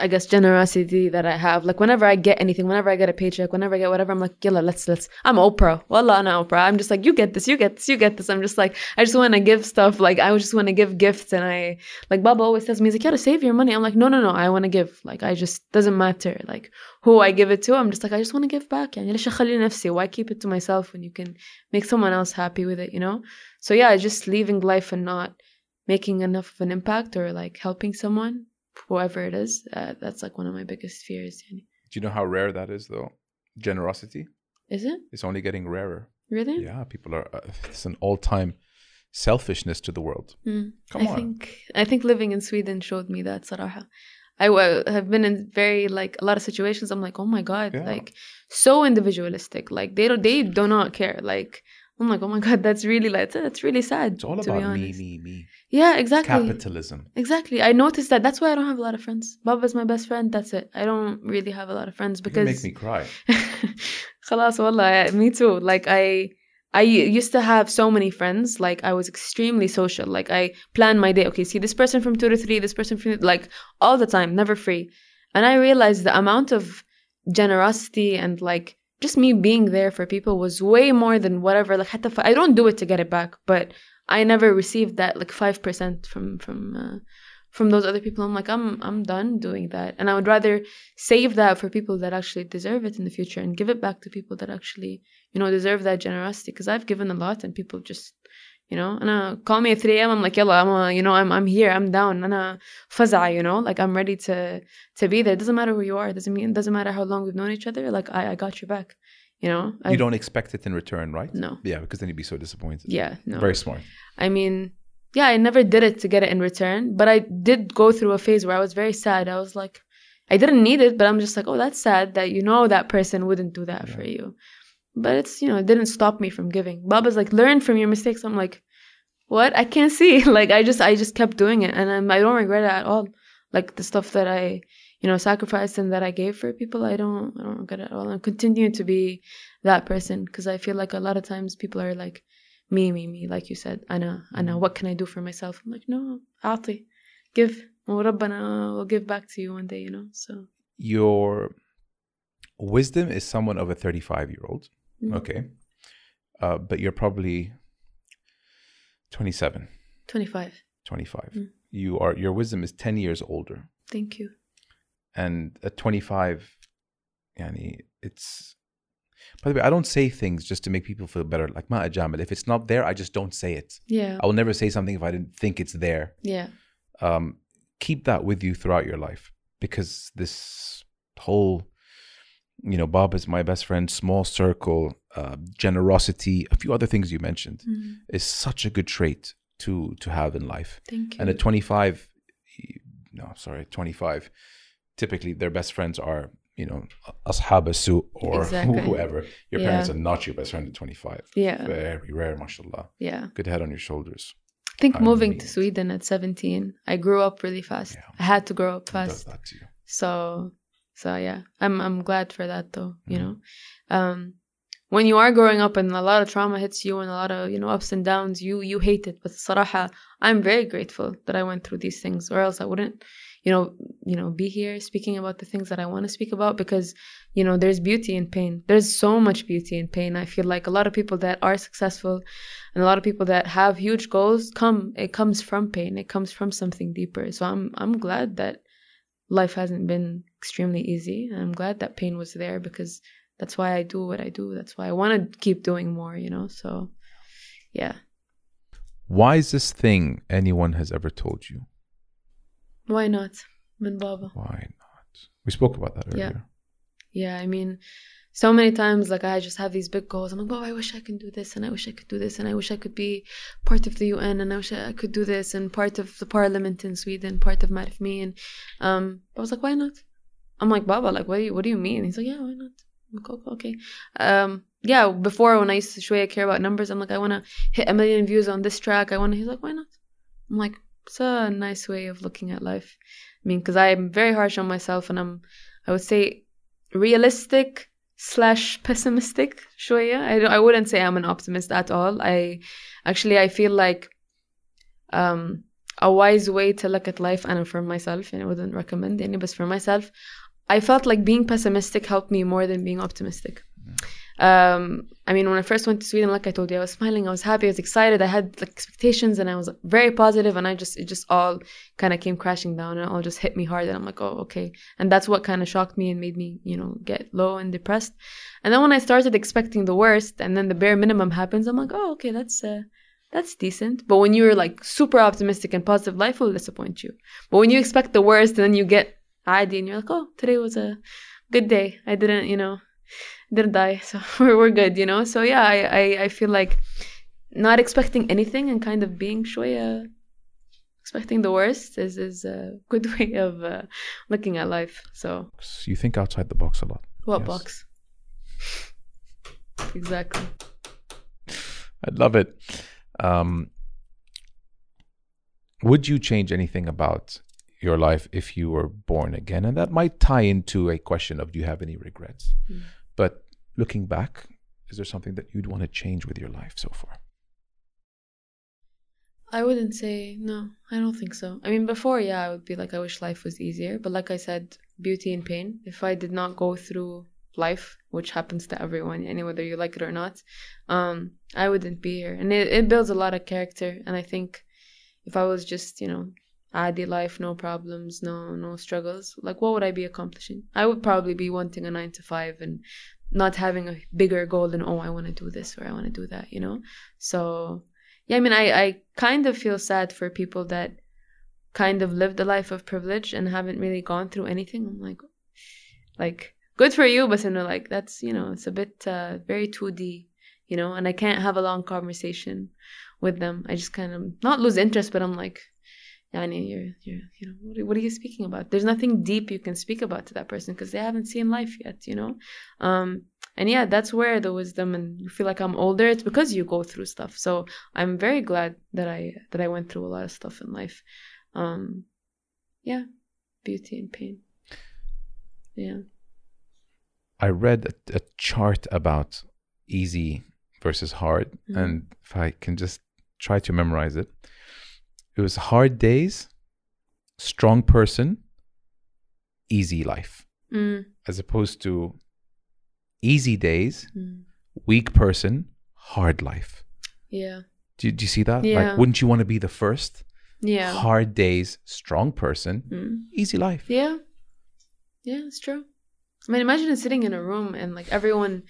I guess generosity that I have. Like whenever I get anything, whenever I get a paycheck, whenever I get whatever, I'm like, yalla, let's let's. I'm Oprah. Wallah, I'm Oprah. I'm just like, you get this, you get this, you get this. I'm just like, I just want to give stuff. Like I just want to give gifts, and I like Baba always tells me, he's like, you gotta save your money. I'm like, no, no, no. I want to give. Like I just doesn't matter. Like who I give it to. I'm just like, I just want to give back. يعني ليش أخلي نفسي? Why keep it to myself when you can make someone else happy with it? You know. So yeah, just living life and not making enough of an impact or like helping someone, whoever it is. Uh, that's like one of my biggest fears. Do you know how rare that is, though? Generosity. Is it? It's only getting rarer. Really? Yeah, people are. Uh, it's an all-time selfishness to the world. Mm. Come I on. Think, I think living in Sweden showed me that, Saraha. I w- have been in very like a lot of situations. I'm like, oh my god, yeah. like so individualistic. Like they don't, they do not care. Like I'm like, oh my god, that's really like that's really sad. It's all to be about me, honest. me, me. Yeah, exactly. Capitalism. Exactly. I noticed that. That's why I don't have a lot of friends. Baba's my best friend. That's it. I don't really have a lot of friends You because make me cry. [LAUGHS] خلاص والله me too like I I used to have so many friends like I was extremely social like I plan my day okay see this person from 2 to 3 this person from like all the time never free and I realized the amount of generosity and like just me being there for people was way more than whatever like حتى ف- I don't do it to get it back but I never received that like 5% from from uh, from those other people I'm like I'm I'm done doing that and I would rather save that for people that actually deserve it in the future and give it back to people that actually you know deserve that generosity because I've given a lot and people just you know and uh, call me at 3 a.m. I'm like yalla I'm uh, you know I'm I'm here I'm down and uh faza you know like I'm ready to to be there it doesn't matter who you are it doesn't mean it doesn't matter how long we've known each other like I I got your back you know You I've- don't expect it in return, right? No. Yeah, because then you'd be so disappointed. yeah no Very smart. I mean, yeah, I never did it to get it in return, but I did go through a phase where I was very sad. I was like, I didn't need it, but I'm just like, oh, that's sad that you know that person wouldn't do that for you. But it's, you know, it didn't stop me from giving. Baba's like, learn from your mistakes. I'm like, what? I can't see. [LAUGHS] like, I just, I just kept doing it. And I'm, I do not regret it at all. Like the stuff that I, you know, sacrificed and that I gave for people, I don't, I don't regret it at all. And continue to be that person. Cause I feel like a lot of times people are like, me, me, me, like you said, Anna, Anna, mm-hmm. what can I do for myself? I'm like, no, Ati, give. Oh, Rabbana will give back to you one day, you know. So your wisdom is someone of a 35 year old mm, Okay. Uh, but you're probably 27, 25. 25. Mm. You are, your wisdom is 10 years older. Thank you. And at 25, yani, it's, by the way, I don't say things just to make people feel better. Like, ma ajamil. If it's not there, I just don't say it. Yeah, I will never say something if I didn't think it's there. yeah, um, keep that with you throughout your life because this whole you know bob is my best friend small circle uh, generosity a few other things you mentioned Mm, is such a good trait to to have in life thank you. and at 25 no sorry 25 typically their best friends are you know ashab su or [LAUGHS] Exactly. whoever your Yeah. parents are not your best friend at 25 yeah, very rare mashallah yeah. good head on your shoulders I think I moving mean- to Sweden at 17, I grew up really fast. Yeah. I had to grow up fast. that to you So so yeah, I'm I'm glad for that though. You mm-hmm. know, um, when you are growing up and a lot of trauma hits you and a lot of you know ups and downs, you you hate it. But saraha, I'm very grateful that I went through these things, or else I wouldn't, you know, you know, be here speaking about the things that I want to speak about because you know there's beauty in pain. There's so much beauty in pain. I feel like a lot of people that are successful and a lot of people that have huge goals come it comes from pain. It comes from something deeper. So I'm I'm glad that life hasn't been extremely easy. And I'm glad that pain was there because that's why I do what I do. That's why I want to keep doing more, you know? So, yeah. Wisest thing anyone has ever told you? Why not? Min Baba. Why not? We spoke about that earlier. Yeah. earlier. Yeah, I mean, so many times, like, I just have these big goals. I'm like, oh, I wish I could do this, and I wish I could do this, and I wish I could be part of the UN, and I wish I could do this, and part of the parliament in Sweden, part of Marifmi. And um, I was like, why not? I'm like, Baba, like, what do you, what do you mean? He's like, yeah, why not? Like, okay, okay. Um, yeah, before when I used to show i care about numbers, I'm like, I want to hit a million views on this track. I want to, he's like, why not? I'm like, it's a nice way of looking at life. I mean, because I'm very harsh on myself, and I'm, I would say, realistic slash pessimistic شوية I, don't- I wouldn't say I'm an optimist at all I actually I feel like um a wise way to look at life and for myself and I wouldn't recommend any but for myself I felt like being pessimistic helped me more than being optimistic Um, I mean, when I first went to Sweden, like I told you, I was smiling, I was happy, I was excited, I had like, expectations, and I was very positive, and I just it just all kind of came crashing down, and it all just hit me hard, and I'm like, oh, okay, and that's what kind of shocked me and made me, you know, get low and depressed, and then when I started expecting the worst, and then the bare minimum happens, I'm like, oh, okay, that's uh, that's decent, but when you're like super optimistic and positive, life will disappoint you, but when you expect the worst, and then you get ID, and you're like, oh, today was a good day, I didn't, you know didn't die so [LAUGHS] we're, we're good you know so yeah I, I I feel like not expecting anything and kind of being شوية expecting the worst is is a good [LAUGHS] way of uh, looking at life so So you think outside the box a lot. what Yes. box exactly I love it. Um, would you change anything about your life if you were born again? And that might tie into a question of do you have any regrets? Mm. But looking back, is there something that you'd want to change with your life so far? I wouldn't say no. I don't think so. I mean, before, yeah, I would be like, I wish life was easier. But like I said, beauty and pain. If I did not go through life, which happens to everyone, any whether you like it or not, um, I wouldn't be here. And it, it builds a lot of character. And I think if I was just, you know, adi life, no problems, no no struggles, like what would I be accomplishing? I would probably be wanting a nine to five and not having a bigger goal than oh I want to do this or I want to do that, you know. So yeah, I mean, I, I kind of feel sad for people that kind of lived a life of privilege and haven't really gone through anything. I'm like, like good for you, but you know, like that's you know, it's a bit uh, very 2D, you know, and I can't have a long conversation with them. I just kind of not lose interest, but I'm like, Yani, you're, you're, you know, what are, what are you speaking about? There's nothing deep you can speak about to that person because they haven't seen life yet, you know. Um, and yeah, that's where the wisdom and you feel like I'm older. It's because you go through stuff. So I'm very glad that I that I went through a lot of stuff in life. Um, yeah, beauty and pain. Yeah. I read a, a chart about easy versus hard, Mhm. and if I can just try to memorize it, it was hard days, strong person, easy life, Mm, as opposed to easy days, mm. weak person, hard life. Yeah. Do, do you see that? Yeah. Like, wouldn't you want to be the first? Yeah. Hard days, strong person, Mm. easy life. Yeah. Yeah, it's true. I mean, imagine sitting in a room and like everyone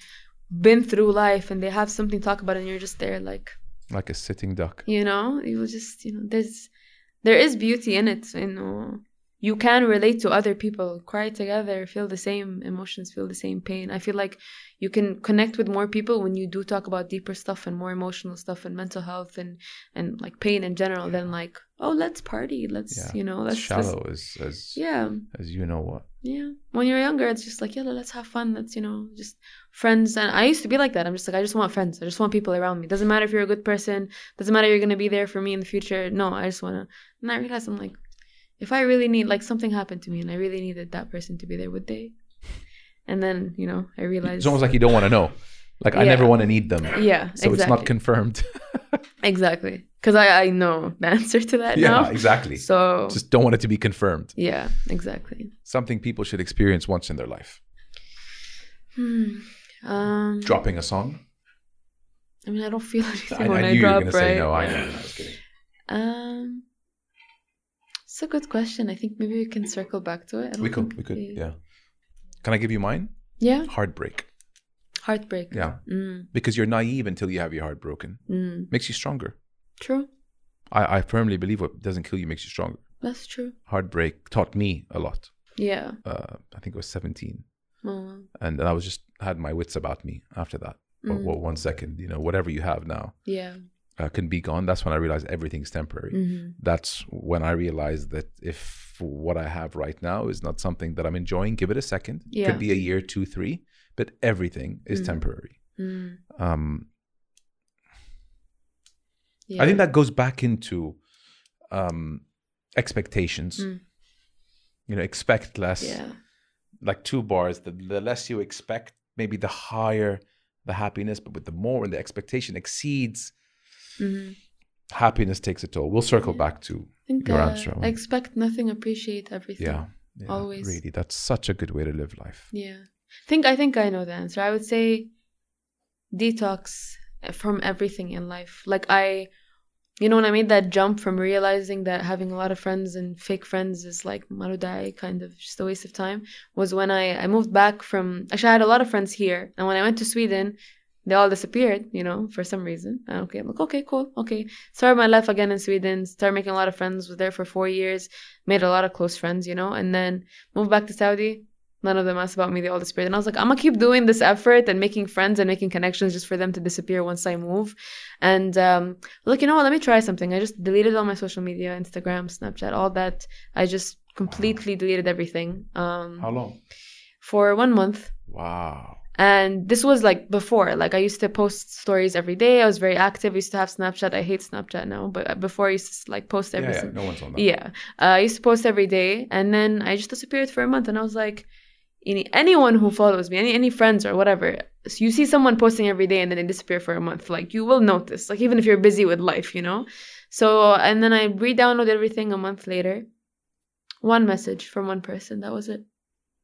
been through life and they have something to talk about and you're just there like Like a sitting duck. you know you will just you know there's there is beauty in it you know you can relate to other people cry together feel the same emotions feel the same pain. I feel like you can connect with more people when you do talk about deeper stuff and more emotional stuff and mental health and and like pain in general than like oh let's party let's Yeah. you know let's let's- shallow as as yeah. as you know what. yeah. When you're younger it's just like yeah let's have fun let's you know just friends. And i used to be like that. I'm just like i just want friends. I just want people around me. Doesn't matter if you're a good person. Doesn't matter you're gonna be there for me in the future. No i just want to and i realized i'm like if I really need like something happened to me and I really needed that person to be there, would they? And then you know I realized It's almost like you don't want to know. Like I never want to need them. yeah, So it's not confirmed. [LAUGHS] exactly because I I know the answer to that yeah, now. exactly. So Just don't want it to be confirmed. yeah, exactly. Something people should experience once in their life. Hmm. Um, Dropping a song. I mean, I don't feel [LAUGHS] anything I, I when I, were drop, right? say no. I know. I was kidding. Um, it's a good question. I think maybe we can circle back to it. We could. We could. Yeah. Can I give you mine? Yeah. Heartbreak. Heartbreak. Yeah. Mm, Because you're naive until you have your heart broken. mm. Makes you stronger. True. I, I firmly believe what doesn't kill you makes you stronger. That's true. Heartbreak taught me a lot. Yeah. Uh, I think I was 17. Oh, And I was just had my wits about me after that. Mm. well, one second, you know, whatever you have now yeah. Uh, can be gone. That's when I realized everything's temporary. hmm That's when I realized that if what I have right now is not something that I'm enjoying, give it a second. Yeah. Could be a year, two, three, but everything is Mhm. temporary. Mm. Um, Yeah. I think that goes back into um, expectations. Mm. You know, expect less. Yeah. Like two bars. The, the less you expect, maybe the higher the happiness. But with the more and the expectation exceeds, hmm happiness takes a toll. We'll circle back to think Your uh, answer, I expect nothing, appreciate everything. yeah, yeah, Always. Really, that's such a good way to live life. Yeah. I think I think I know the answer. I would say detox from everything in life. Like I you know when I made that jump from realizing that having a lot of friends and fake friends is like marudai kind of just a waste of time was when I I moved back from actually I had a lot of friends here and when I went to Sweden they all disappeared, you know, for some reason. Okay, I'm like, okay, cool, okay. Started my life again in Sweden, started making a lot of friends, was there for four years, made a lot of close friends, you know, and then moved back to Saudi, none of them asked about me. They all disappeared. And i was like i'm gonna keep doing this effort and making friends and making connections just for them to disappear once i move. And um like you know what? Let me try something. I just deleted all my social media instagram snapchat all that. I just completely deleted everything um How long? for one month. Wow. And this was like before like i used to post stories every day i was very active I used to have snapchat i hate snapchat now but before i used to like post every yeah, sin- no one's on that. yeah. Uh, I used to post every day, and then I just disappeared for a month, and I was like, any anyone who follows me, any any friends or whatever, so you see someone posting every day and then they disappear for a month, like you will notice, like even if you're busy with life, you know. So and then I re-downloaded everything a month later. One message from one person. That was it.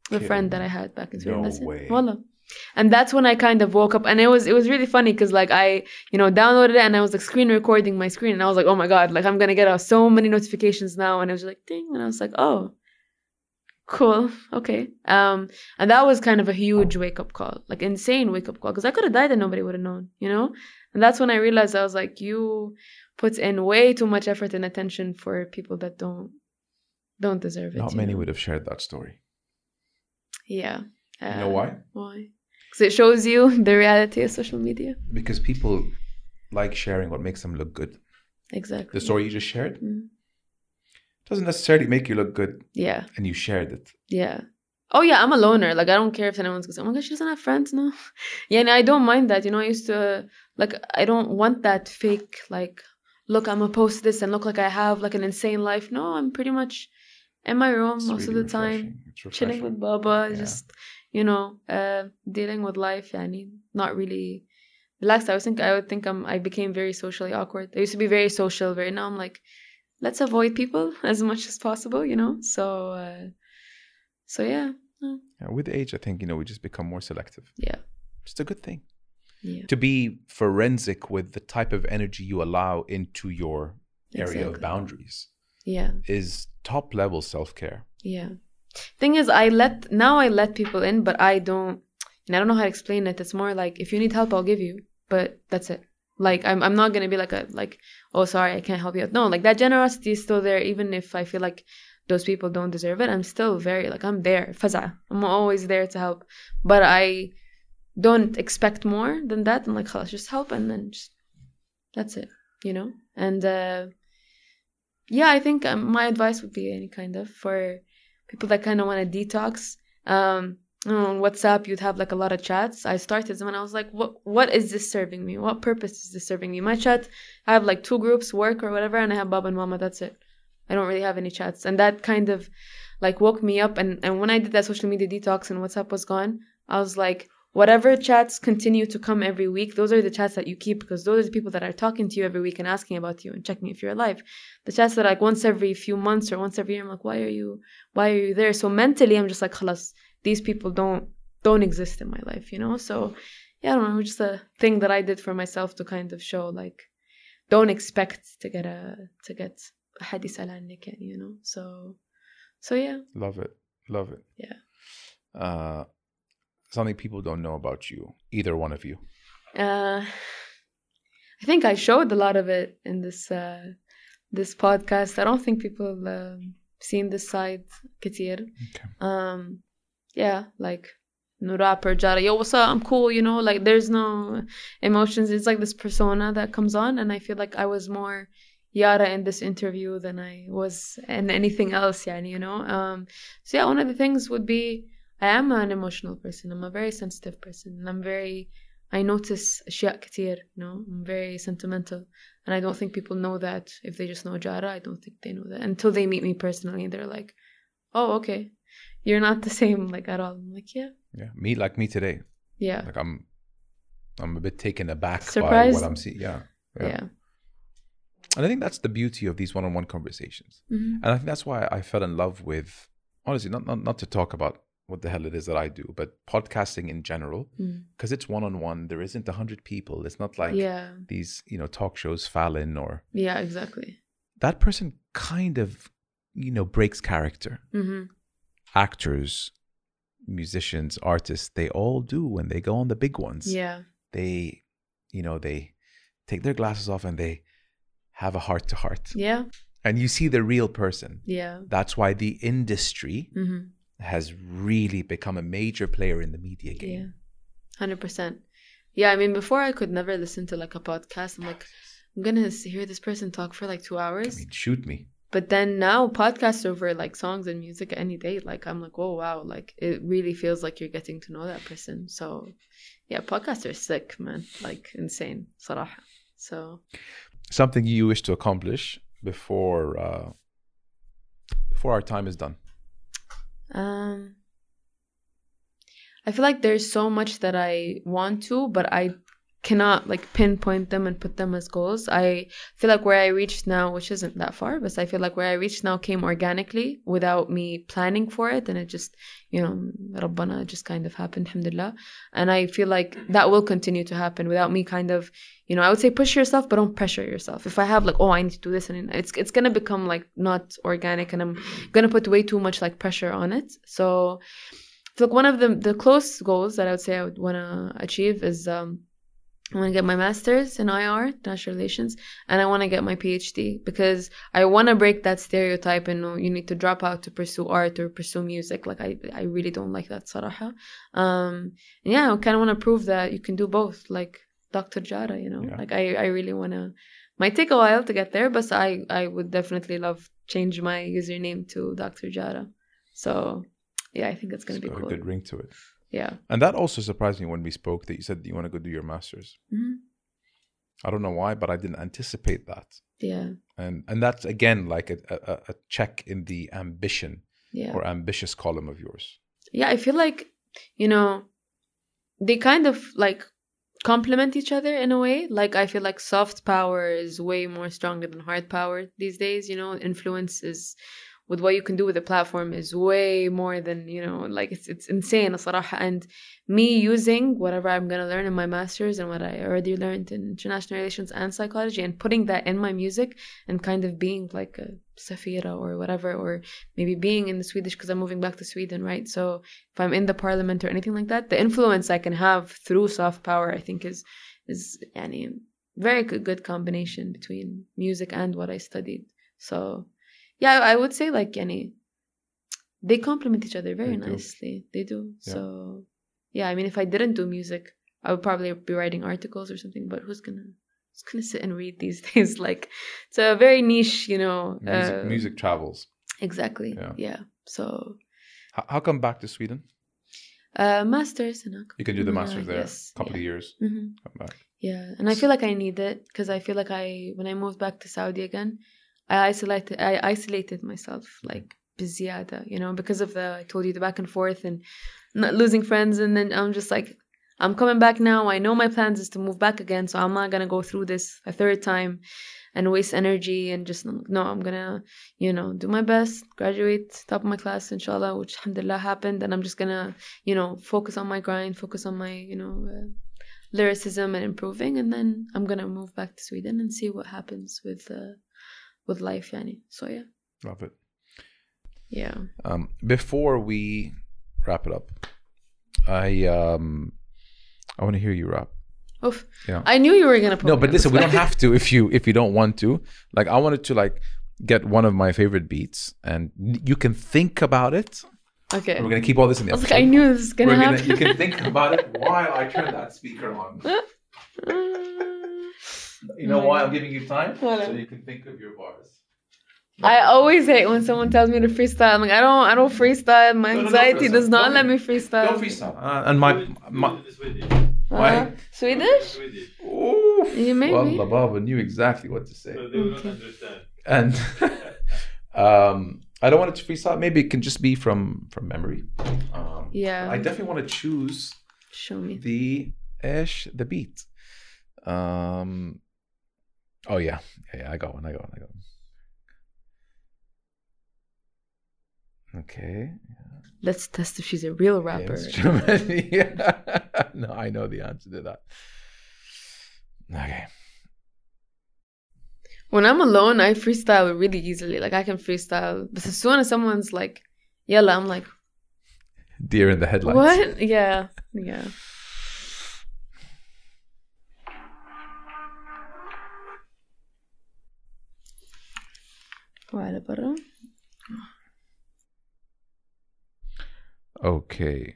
The friend that. I had back in Sweden. No That's way. it. Wallah. And that's when I kind of woke up, and it was it was really funny because like I you know downloaded it and I was like screen recording my screen, and I was like, oh my god, like I'm gonna get out so many notifications now, and it was like ding, and I was like, oh, cool, okay, um, and that was kind of a huge wake up call, like insane wake up call, because I could have died and nobody would have known, you know, and that's when I realized I was like, you put in way too much effort and attention for people that don't don't deserve it. Not many know? would have shared that story. Yeah. You know why? Why? Because it shows you [LAUGHS] the reality of social media. Because people like sharing what makes them look good. Exactly. The story you just shared Mm. doesn't necessarily make you look good, Yeah. and you shared it. Yeah. Oh yeah, I'm a loner. Like I don't care if anyone's gonna say, "Oh my gosh, she doesn't have friends." No. [LAUGHS] Yeah, and I don't mind that. You know, I used to like I don't want that fake like look. I'm gonna post this and look like I have like an insane life. No, I'm pretty much in my room It's most really of the time, refreshing. It's chilling with Baba, Yeah. just you know, uh, dealing with life. Yani, not really relaxed. I was think I would think I'm. I became very socially awkward. I used to be very social. Very now I'm like, let's avoid people [LAUGHS] as much as possible. You know. So, uh, so yeah, Yeah, with age, I think you know we just become more selective. yeah, It's a good thing yeah. to be forensic with the type of energy you allow into your area of boundaries Yeah, is top level self care. yeah. Thing is, I let now I let people in, but I don't. And I don't know how to explain it. It's more like if you need help, I'll give you, but that's it. Like I'm, I'm not gonna be like a like, oh sorry, I can't help you. No, like that generosity is still there, even if I feel like those people don't deserve it. I'm still very like I'm there. Faza. I'm always there to help, but I don't expect more than that. I'm like, "Khalas, just help, and then just that's it, you know. And uh, yeah, I think um, my advice would be any kind of for people that kind of want to detox. Um, on WhatsApp, you'd have like a lot of chats. I started and I was like, what What is this serving me? What purpose is this serving me? My chat, I have like two groups, work or whatever, and I have Bob and Mama. That's it. I don't really have any chats. And that kind of like woke me up and, and when I did that social media detox and WhatsApp was gone, I was like, whatever chats continue to come every week, those are the chats that you keep because those are the people that are talking to you every week and asking about you and checking if you're alive. The chats that like once every few months or once every year, I'm like, why are you, why are you there? So mentally, I'm just like, halas, these people don't don't exist in my life, you know. So yeah, I don't know, just a thing that I did for myself to kind of show like, don't expect to get a to get a hadith you know. So so yeah. Love it, love it. Yeah. Uh something people don't know about you, either one of you. Uh I think I showed a lot of it in this uh this podcast. I don't think people um seen this side كتير. Okay. Um yeah, like no rapper Jara, yo, what's up? I'm cool, you know, like there's no emotions. It's like this persona that comes on, and I feel like I was more Yara in this interview than I was in anything else, yani, you know. Um, so yeah, one of the things would be I am an emotional person. I'm a very sensitive person, and I'm very I notice أشياء كتير, you know. I'm very sentimental, and I don't think people know that if they just know Jara. I don't think they know that until they meet me personally. They're like, "Oh, okay, you're not the same like at all." I'm like, "Yeah, Yeah. Me like me today. yeah, Like I'm I'm a bit taken aback by Surprised? what I'm seeing. Yeah. yeah." Yeah. And I think that's the beauty of these one-on-one conversations. Mhm. And I think that's why I fell in love with honestly, not not, not to talk about what the hell it is that I do, but podcasting in general, Mm. because it's one-on-one. There isn't a hundred people. It's not like yeah, these, you know, talk shows, Fallon or yeah, exactly. that person kind of, you know, breaks character. hmm Actors, musicians, artists, they all do when they go on the big ones. Yeah, They, you know, they take their glasses off and they have a heart to heart. yeah, And you see the real person. yeah. That's why the industry hmm has really become a major player in the media game. Yeah, 100%. Yeah, I mean, before I could never listen to like a podcast. I'm like, I'm going to hear this person talk for like two hours. I mean, shoot me. But then now podcasts over like songs and music any day, like I'm like, oh wow, like it really feels like you're getting to know that person. So yeah, podcasts are sick, man. Like insane. Saraha. So something you wish to accomplish before uh before our time is done. Um, I feel like there's so much that I want to, but I cannot like pinpoint them and put them as goals. I feel like where I reached now, which isn't that far, but I feel like where I reached now came organically without me planning for it, and it just, you know, Rabbana just kind of happened, alhamdulillah. And I feel like that will continue to happen without me kind of, you know, I would say push yourself, but don't pressure yourself. If I have like, oh, I need to do this, and it's it's gonna become like not organic, and I'm gonna put way too much like pressure on it. So, so like one of the the close goals that I would say I would want to achieve is um I want to get my master's in IR, international relations, and I want to get my PhD because I want to break that stereotype and you need to drop out to pursue art or pursue music. Like I, I really don't like that, Saraha. Um, yeah, I kind of want to prove that you can do both, like Dr. Jara, you know. Yeah. Like I, I really want to. Might take a while to get there, but I, I would definitely love change my username to Dr. Jara. So yeah, I think it's gonna be got cool. a good ring to it. Yeah. And that also surprised me when we spoke that you said you want to go do your masters. Mhm. I don't know why, but I didn't anticipate that. Yeah. And and that's again like a, a, a check in the ambition Yeah. or ambitious column of yours. yeah i feel like you know they kind of like complement each other in a way like i feel like soft power is way more stronger than hard power these days you know influence is with what you can do with a platform is way more than you know like it's it's insane الصراحة. and me using whatever i'm going to learn in my masters and what i already learned in international relations and psychology and putting that in my music and kind of being like a safira or whatever or maybe being in the swedish because i'm moving back to sweden right so if i'm in the parliament or anything like that the influence i can have through soft power i think is is يعني, very good, good combination between music and what i studied so yeah i would say like any they complement each other very They do. nicely they do Yeah. so yeah i mean if i didn't do music i would probably be writing articles or something but who's gonna who's gonna sit and read these [LAUGHS] days like it's a very niche you know Music, uh, music travels. exactly Yeah. yeah, so How, how come back to Sweden? uh masters and You can do the Yeah, masters there. yes, couple yeah. of years. hmm Come back. Yeah, and I feel like I need it because I feel like I when I moved back to Saudi again, I isolated I isolated myself like بزيادة you know because of the I told you the back and forth and not losing friends and then I'm just like I'm coming back now I know my plans is to move back again so I'm not gonna go through this a third time and waste energy and just no I'm gonna you know do my best graduate top of my class inshallah which alhamdulillah happened and I'm just gonna you know focus on my grind focus on my you know uh, lyricism and improving and then I'm gonna move back to Sweden and see what happens with uh, with life yani so yeah Love it. yeah Um, before we wrap it up, I um, I want to hear you rap. Oof. Yeah. I knew you were gonna put No, but listen, we don't have to if you if you don't want to. Like, I wanted to like get one of my favorite beats, and you can think about it. okay We're gonna keep all this in the I was like. I knew this was gonna We're happen you can think about it [LAUGHS] while I turn that speaker on. [LAUGHS] You know why I'm giving you time? Why? So you can think of your bars. I always hate when someone tells me to freestyle. I'm like, I don't, I don't freestyle. My No, no, no anxiety freestyle. does not Don't let me freestyle. Don't freestyle. Uh, and my, my Uh, why? Swedish? Ooh, You made me. Wallah, Baba knew exactly what to say. they will not understand. and [LAUGHS] um, I don't want it to freestyle. Maybe it can just be from from memory. Um, Yeah. I definitely want to choose Show me. the ish the beat. Um. Oh yeah, yeah, yeah. I got one. I got one. I got one. Okay. Let's test if she's a real rapper. [LAUGHS] Yeah. [LAUGHS] no, I know the answer to that. Okay. When I'm alone, I freestyle really easily. Like I can freestyle. But as soon as someone's like, yella, I'm like, Deer in the headlights. what? [LAUGHS] Yeah. Yeah. Weiter bitte. Okay.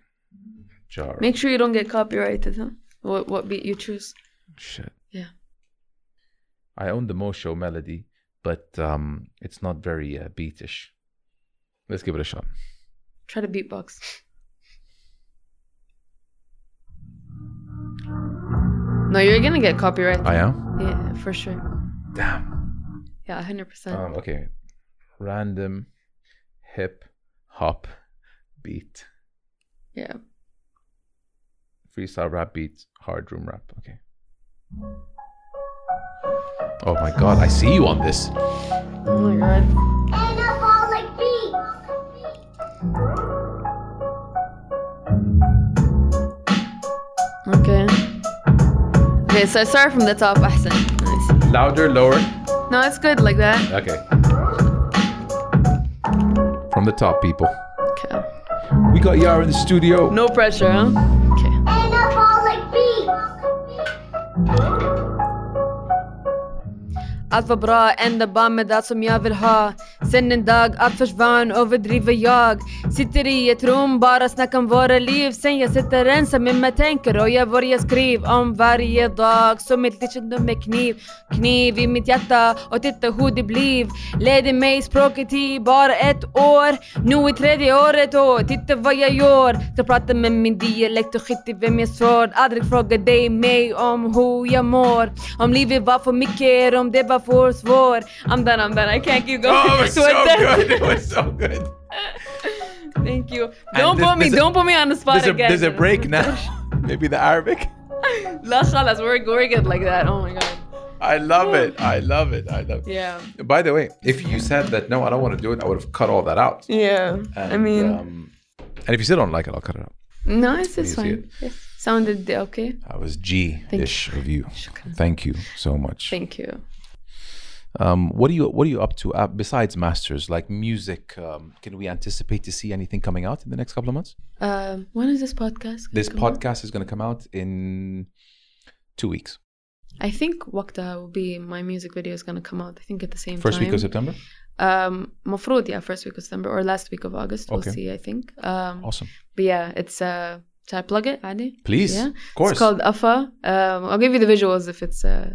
Jar. Make sure you don't get copyrighted, huh? What what beat you choose? Shit. Yeah. I own the Mo Show melody, but um, it's not very uh, beatish. Let's give it a shot. Try to beatbox. No, you're gonna get copyrighted. I am. Yeah, for sure. Damn. Yeah, hundred percent. Um, okay random hip hop beat. Yeah. Freestyle rap beats, hard room rap. Okay. Oh my god, I see you on this. Oh my god. Anabolic beat. Okay. Okay, so I start from the top. Ahsan. Nice. Louder, lower. No, it's good like that. Okay. From the top, people. Okay. We got Yara in the studio. No pressure, huh? Okay. Alfa bra, enda bammet som jag vill ha Sen en dag allt försvann, överdriver jag. Sitter i ett rum, bara snackar om våra liv. Sen jag sitter ensam med mig tänker och jag börjar skriva om varje dag. Som ett litet med kniv Kniv i mitt hjärta och titta hur det blev Lärde mig språket i bara ett år. Nu i tredje året och titta vad jag gör. Ska prata med min dialekt och skit i vem jag sår. Aldrig fråga dig mig om hur jag mår. Om livet var för mycket, om det var för svårt I'm done, I'm done, I can't keep going. Oh, was so good. It was so good. [LAUGHS] Thank you. Don't this, put me. Don't a, put me on the spot there's again. A, there's a break now. [LAUGHS] [LAUGHS] Maybe the Arabic. La we're going good like that. Oh my god. I love it. [SIGHS] I love it. I love it. Yeah. By the way, if you said that no, I don't want to do it, I would have cut all that out. Yeah. And, I mean. Um, and if you still don't like it, I'll cut it out. No, it's this fine. It. Sounded okay. I was G ish of you. Thank you so much. Thank you. Um, what are you What are you up to uh, besides masters? Like music, um, can we anticipate to see anything coming out in the next couple of months? Um, when is this podcast? gonna This come out? podcast is going to come out in two weeks. I think وقتها will be my music video is gonna come out. I think at the same First time. week of September. Um, مفروض yeah, first week of September or last week of August. We'll Okay. see. I think. Um, Awesome. but yeah, it's uh, should I plug it, Adi? Please, Yeah. of course. It's called Afa. Um, I'll give you the visuals if it's uh,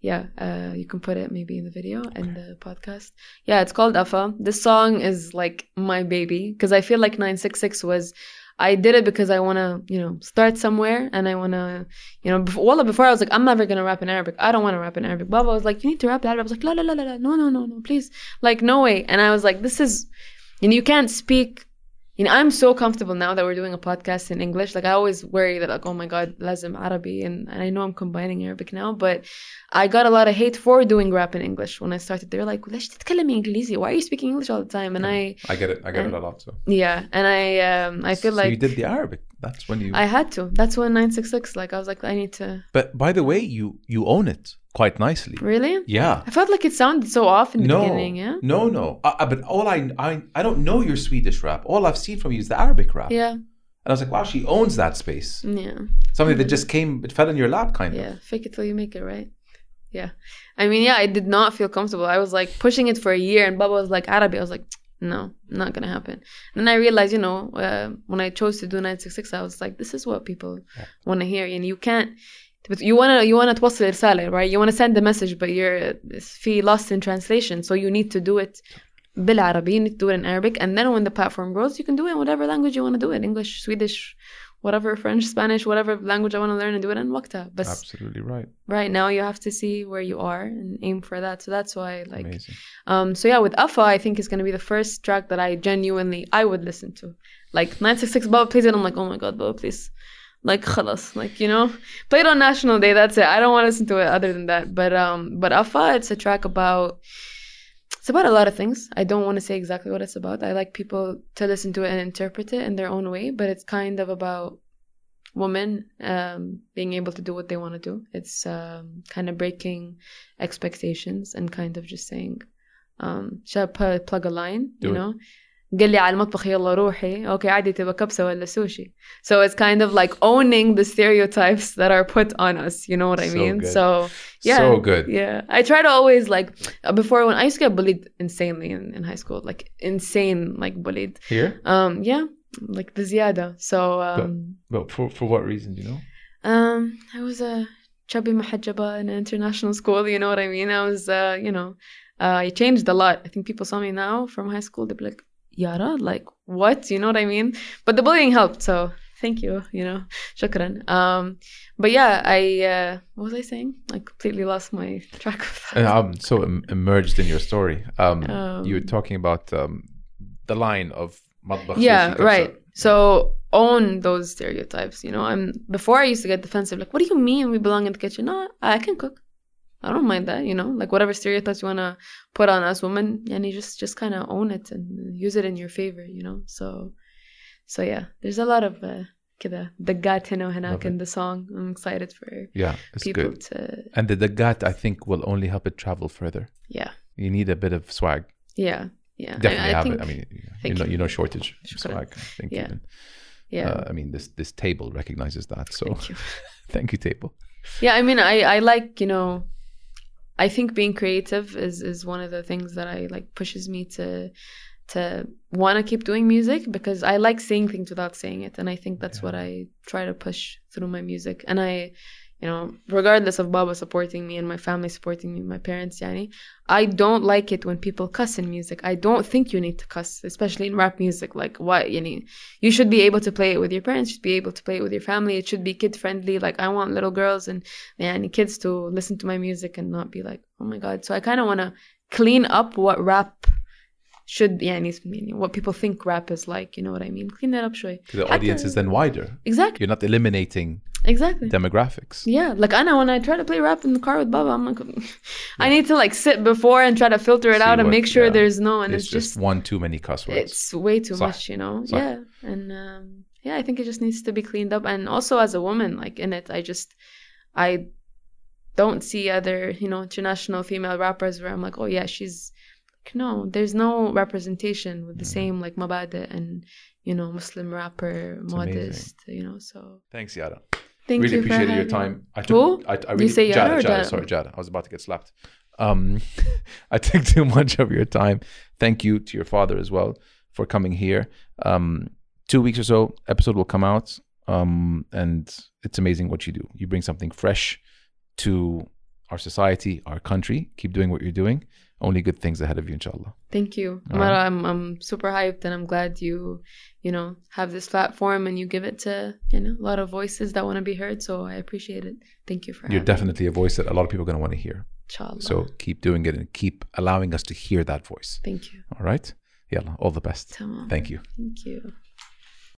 yeah. Uh, you can put it maybe in the video and the podcast. Yeah, it's called Afa. This song is like my baby because I feel like 966 was I did it because I want to, you know, start somewhere and I want to, you know, before, well, before I was like, I'm never going to rap in Arabic. I don't want to rap in Arabic. Baba was like, you need to rap Arabic. I was like, la, la, la, la, la. No, no, no, no, please. Like, no way. And I was like, this is, know, you can't speak You know, I'm so comfortable now that we're doing a podcast in English. Like, I always worry that, like, oh my God, lazim Arabi. And, and I know I'm combining Arabic now, but I got a lot of hate for doing rap in English when I started. They were like, ليش تتكلمي إنجليزي? Why are you speaking English all the time? And I, I get it. I get it a lot. So, yeah, and I, um, I feel so like you did the Arabic. That's when you. I had to. That's when 966, like, I was like, I need to. but by the way, you you own it quite nicely. Really? Yeah. I felt like it sounded so off in the no, beginning, yeah? no, no. Uh, uh, but all I, I I don't know your Swedish rap. All I've seen from you is the Arabic rap. Yeah, And I was like, wow, she owns that space. yeah, Something that just came, it fell in your lap, kind yeah. of. Yeah. Fake it till you make it, right? Yeah. I mean, yeah, I did not feel comfortable. I was like pushing it for a year, and Baba was like, Arabi. I was like, no, not gonna happen. And then I realized, you know, uh, when I chose to do 966, I was like, this is what people want to hear. And you can't, you wanna you wanna توصل رسالة, right? You wanna send the message, but you're في lost in translation. So you need to do it بالعربي. You need to do it in Arabic, and then when the platform grows, you can do it in whatever language you want to do it. English, Swedish, whatever, French, Spanish, whatever language I want to learn and do it in وقتها. But Absolutely right. right now you have to see where you are and aim for that. So that's why like Amazing. um so yeah with Afa I think is gonna be the first track that I genuinely I would listen to. Like 966 Baba plays it, I'm like, oh my god, Baba, please. Like khalas, like you know, play it on National Day. That's it. I don't want to listen to it other than that. But um, but Afa, it's a track about. It's about a lot of things. I don't want to say exactly what it's about. I like people to listen to it and interpret it in their own way. But it's kind of about women um, being able to do what they want to do. It's um, kind of breaking expectations and kind of just saying, um, shall I plug a line, Do you it. know? قال لي على المطبخ يلا روحي اوكي عادي تبقى كبسة ولا sushi so it's kind of like owning the stereotypes that are put on us you know what I So mean good. so yeah So good. yeah I try to always like uh, before when I used to get bullied insanely in, in high school like insane like bullied Here? um yeah like the ziyada so um But for, for what reason, do you know? um, I was a chubby mahajaba in an international school. You know what I mean? I was, uh, you know, uh, I changed a lot. I think people saw me now from high school. They'd be like, yara like what? You know what i mean? But the bullying helped so thank you you know. Shukran. Um but yeah i uh, what was i saying? I completely lost my track of that i'm uh, um, so immersed in your story. Um, um, you were talking about um the line of yeah right. So own those stereotypes you know. I'm before i used to get defensive like what do you mean we belong in the kitchen? No i can cook. i don't mind that you know like whatever stereotypes you want to put on us women and you just just kind of own it and use it in your favor you know so so yeah there's a lot of uh, كده دقات هنا Love وهناك it. in the song i'm excited for Yeah, it's people good. to And the dagat, I think, will only help it travel further. yeah You need a bit of swag. yeah yeah I- Definitely I, have think, it. I mean, you thank know, you. you know, shortage of Shukran. swag. I think Yeah. even. yeah Uh, I mean, this this table recognizes that. So, thank you [LAUGHS] thank you, table. Yeah, I mean, I I like you know, I think being creative is is one of the things that I like pushes me to to want to keep doing music because I like saying things without saying it, and I think that's what I try to push through my music. And I, you know, regardless of Baba supporting me and my family supporting me, my parents, yani, I don't like it when people cuss in music. I don't think you need to cuss, especially in rap music. Like, what, you know, you should be able to play it with your parents, you should be able to play it with your family. It should be kid friendly. Like, I want little girls and yani, kids to listen to my music and not be like, oh my God. So I kind of want to clean up what rap should, yani, mean, what people think rap is like. You know what I mean? Clean that up, showy. The audience is then wider. Exactly. You're not eliminating exactly demographics yeah like i know when i try to play rap in the car with baba i'm like yeah. [LAUGHS] i need to like sit before and try to filter it See out what, and make sure yeah. there's no and it's, it's just, just, one too many cuss words it's way too much you know yeah and um, yeah i think it just needs to be cleaned up and also as a woman like in it i just i don't see other you know international female rappers where i'm like oh yeah she's like, no there's no representation with the mm. same like Mabade and you know muslim rapper it's modest amazing. you know so thanks Yara thank really you for appreciated your time. me. I took. Who? I, I You really, say Yara Jara, Jara, Jara? Sorry, Jara. I was about to get slapped. Um, [LAUGHS] I took too much of your time. Thank you to your father as well for coming here. Um, two weeks or so, episode will come out. Um, and it's amazing what you do. You bring something fresh to our society, our country. Keep doing what you're doing. Only good things ahead of you, inshallah. Thank you. All Mara, right. I'm I'm super hyped and I'm glad you, you know, have this platform and you give it to, you know, a lot of voices that want to be heard. So I appreciate it. Thank you for You're definitely a voice that a lot of people are going to want to hear. Inshallah. So keep doing it and keep allowing us to hear that voice. thank you. All right? Yalla, all the best. Tamam. Thank you. Thank you.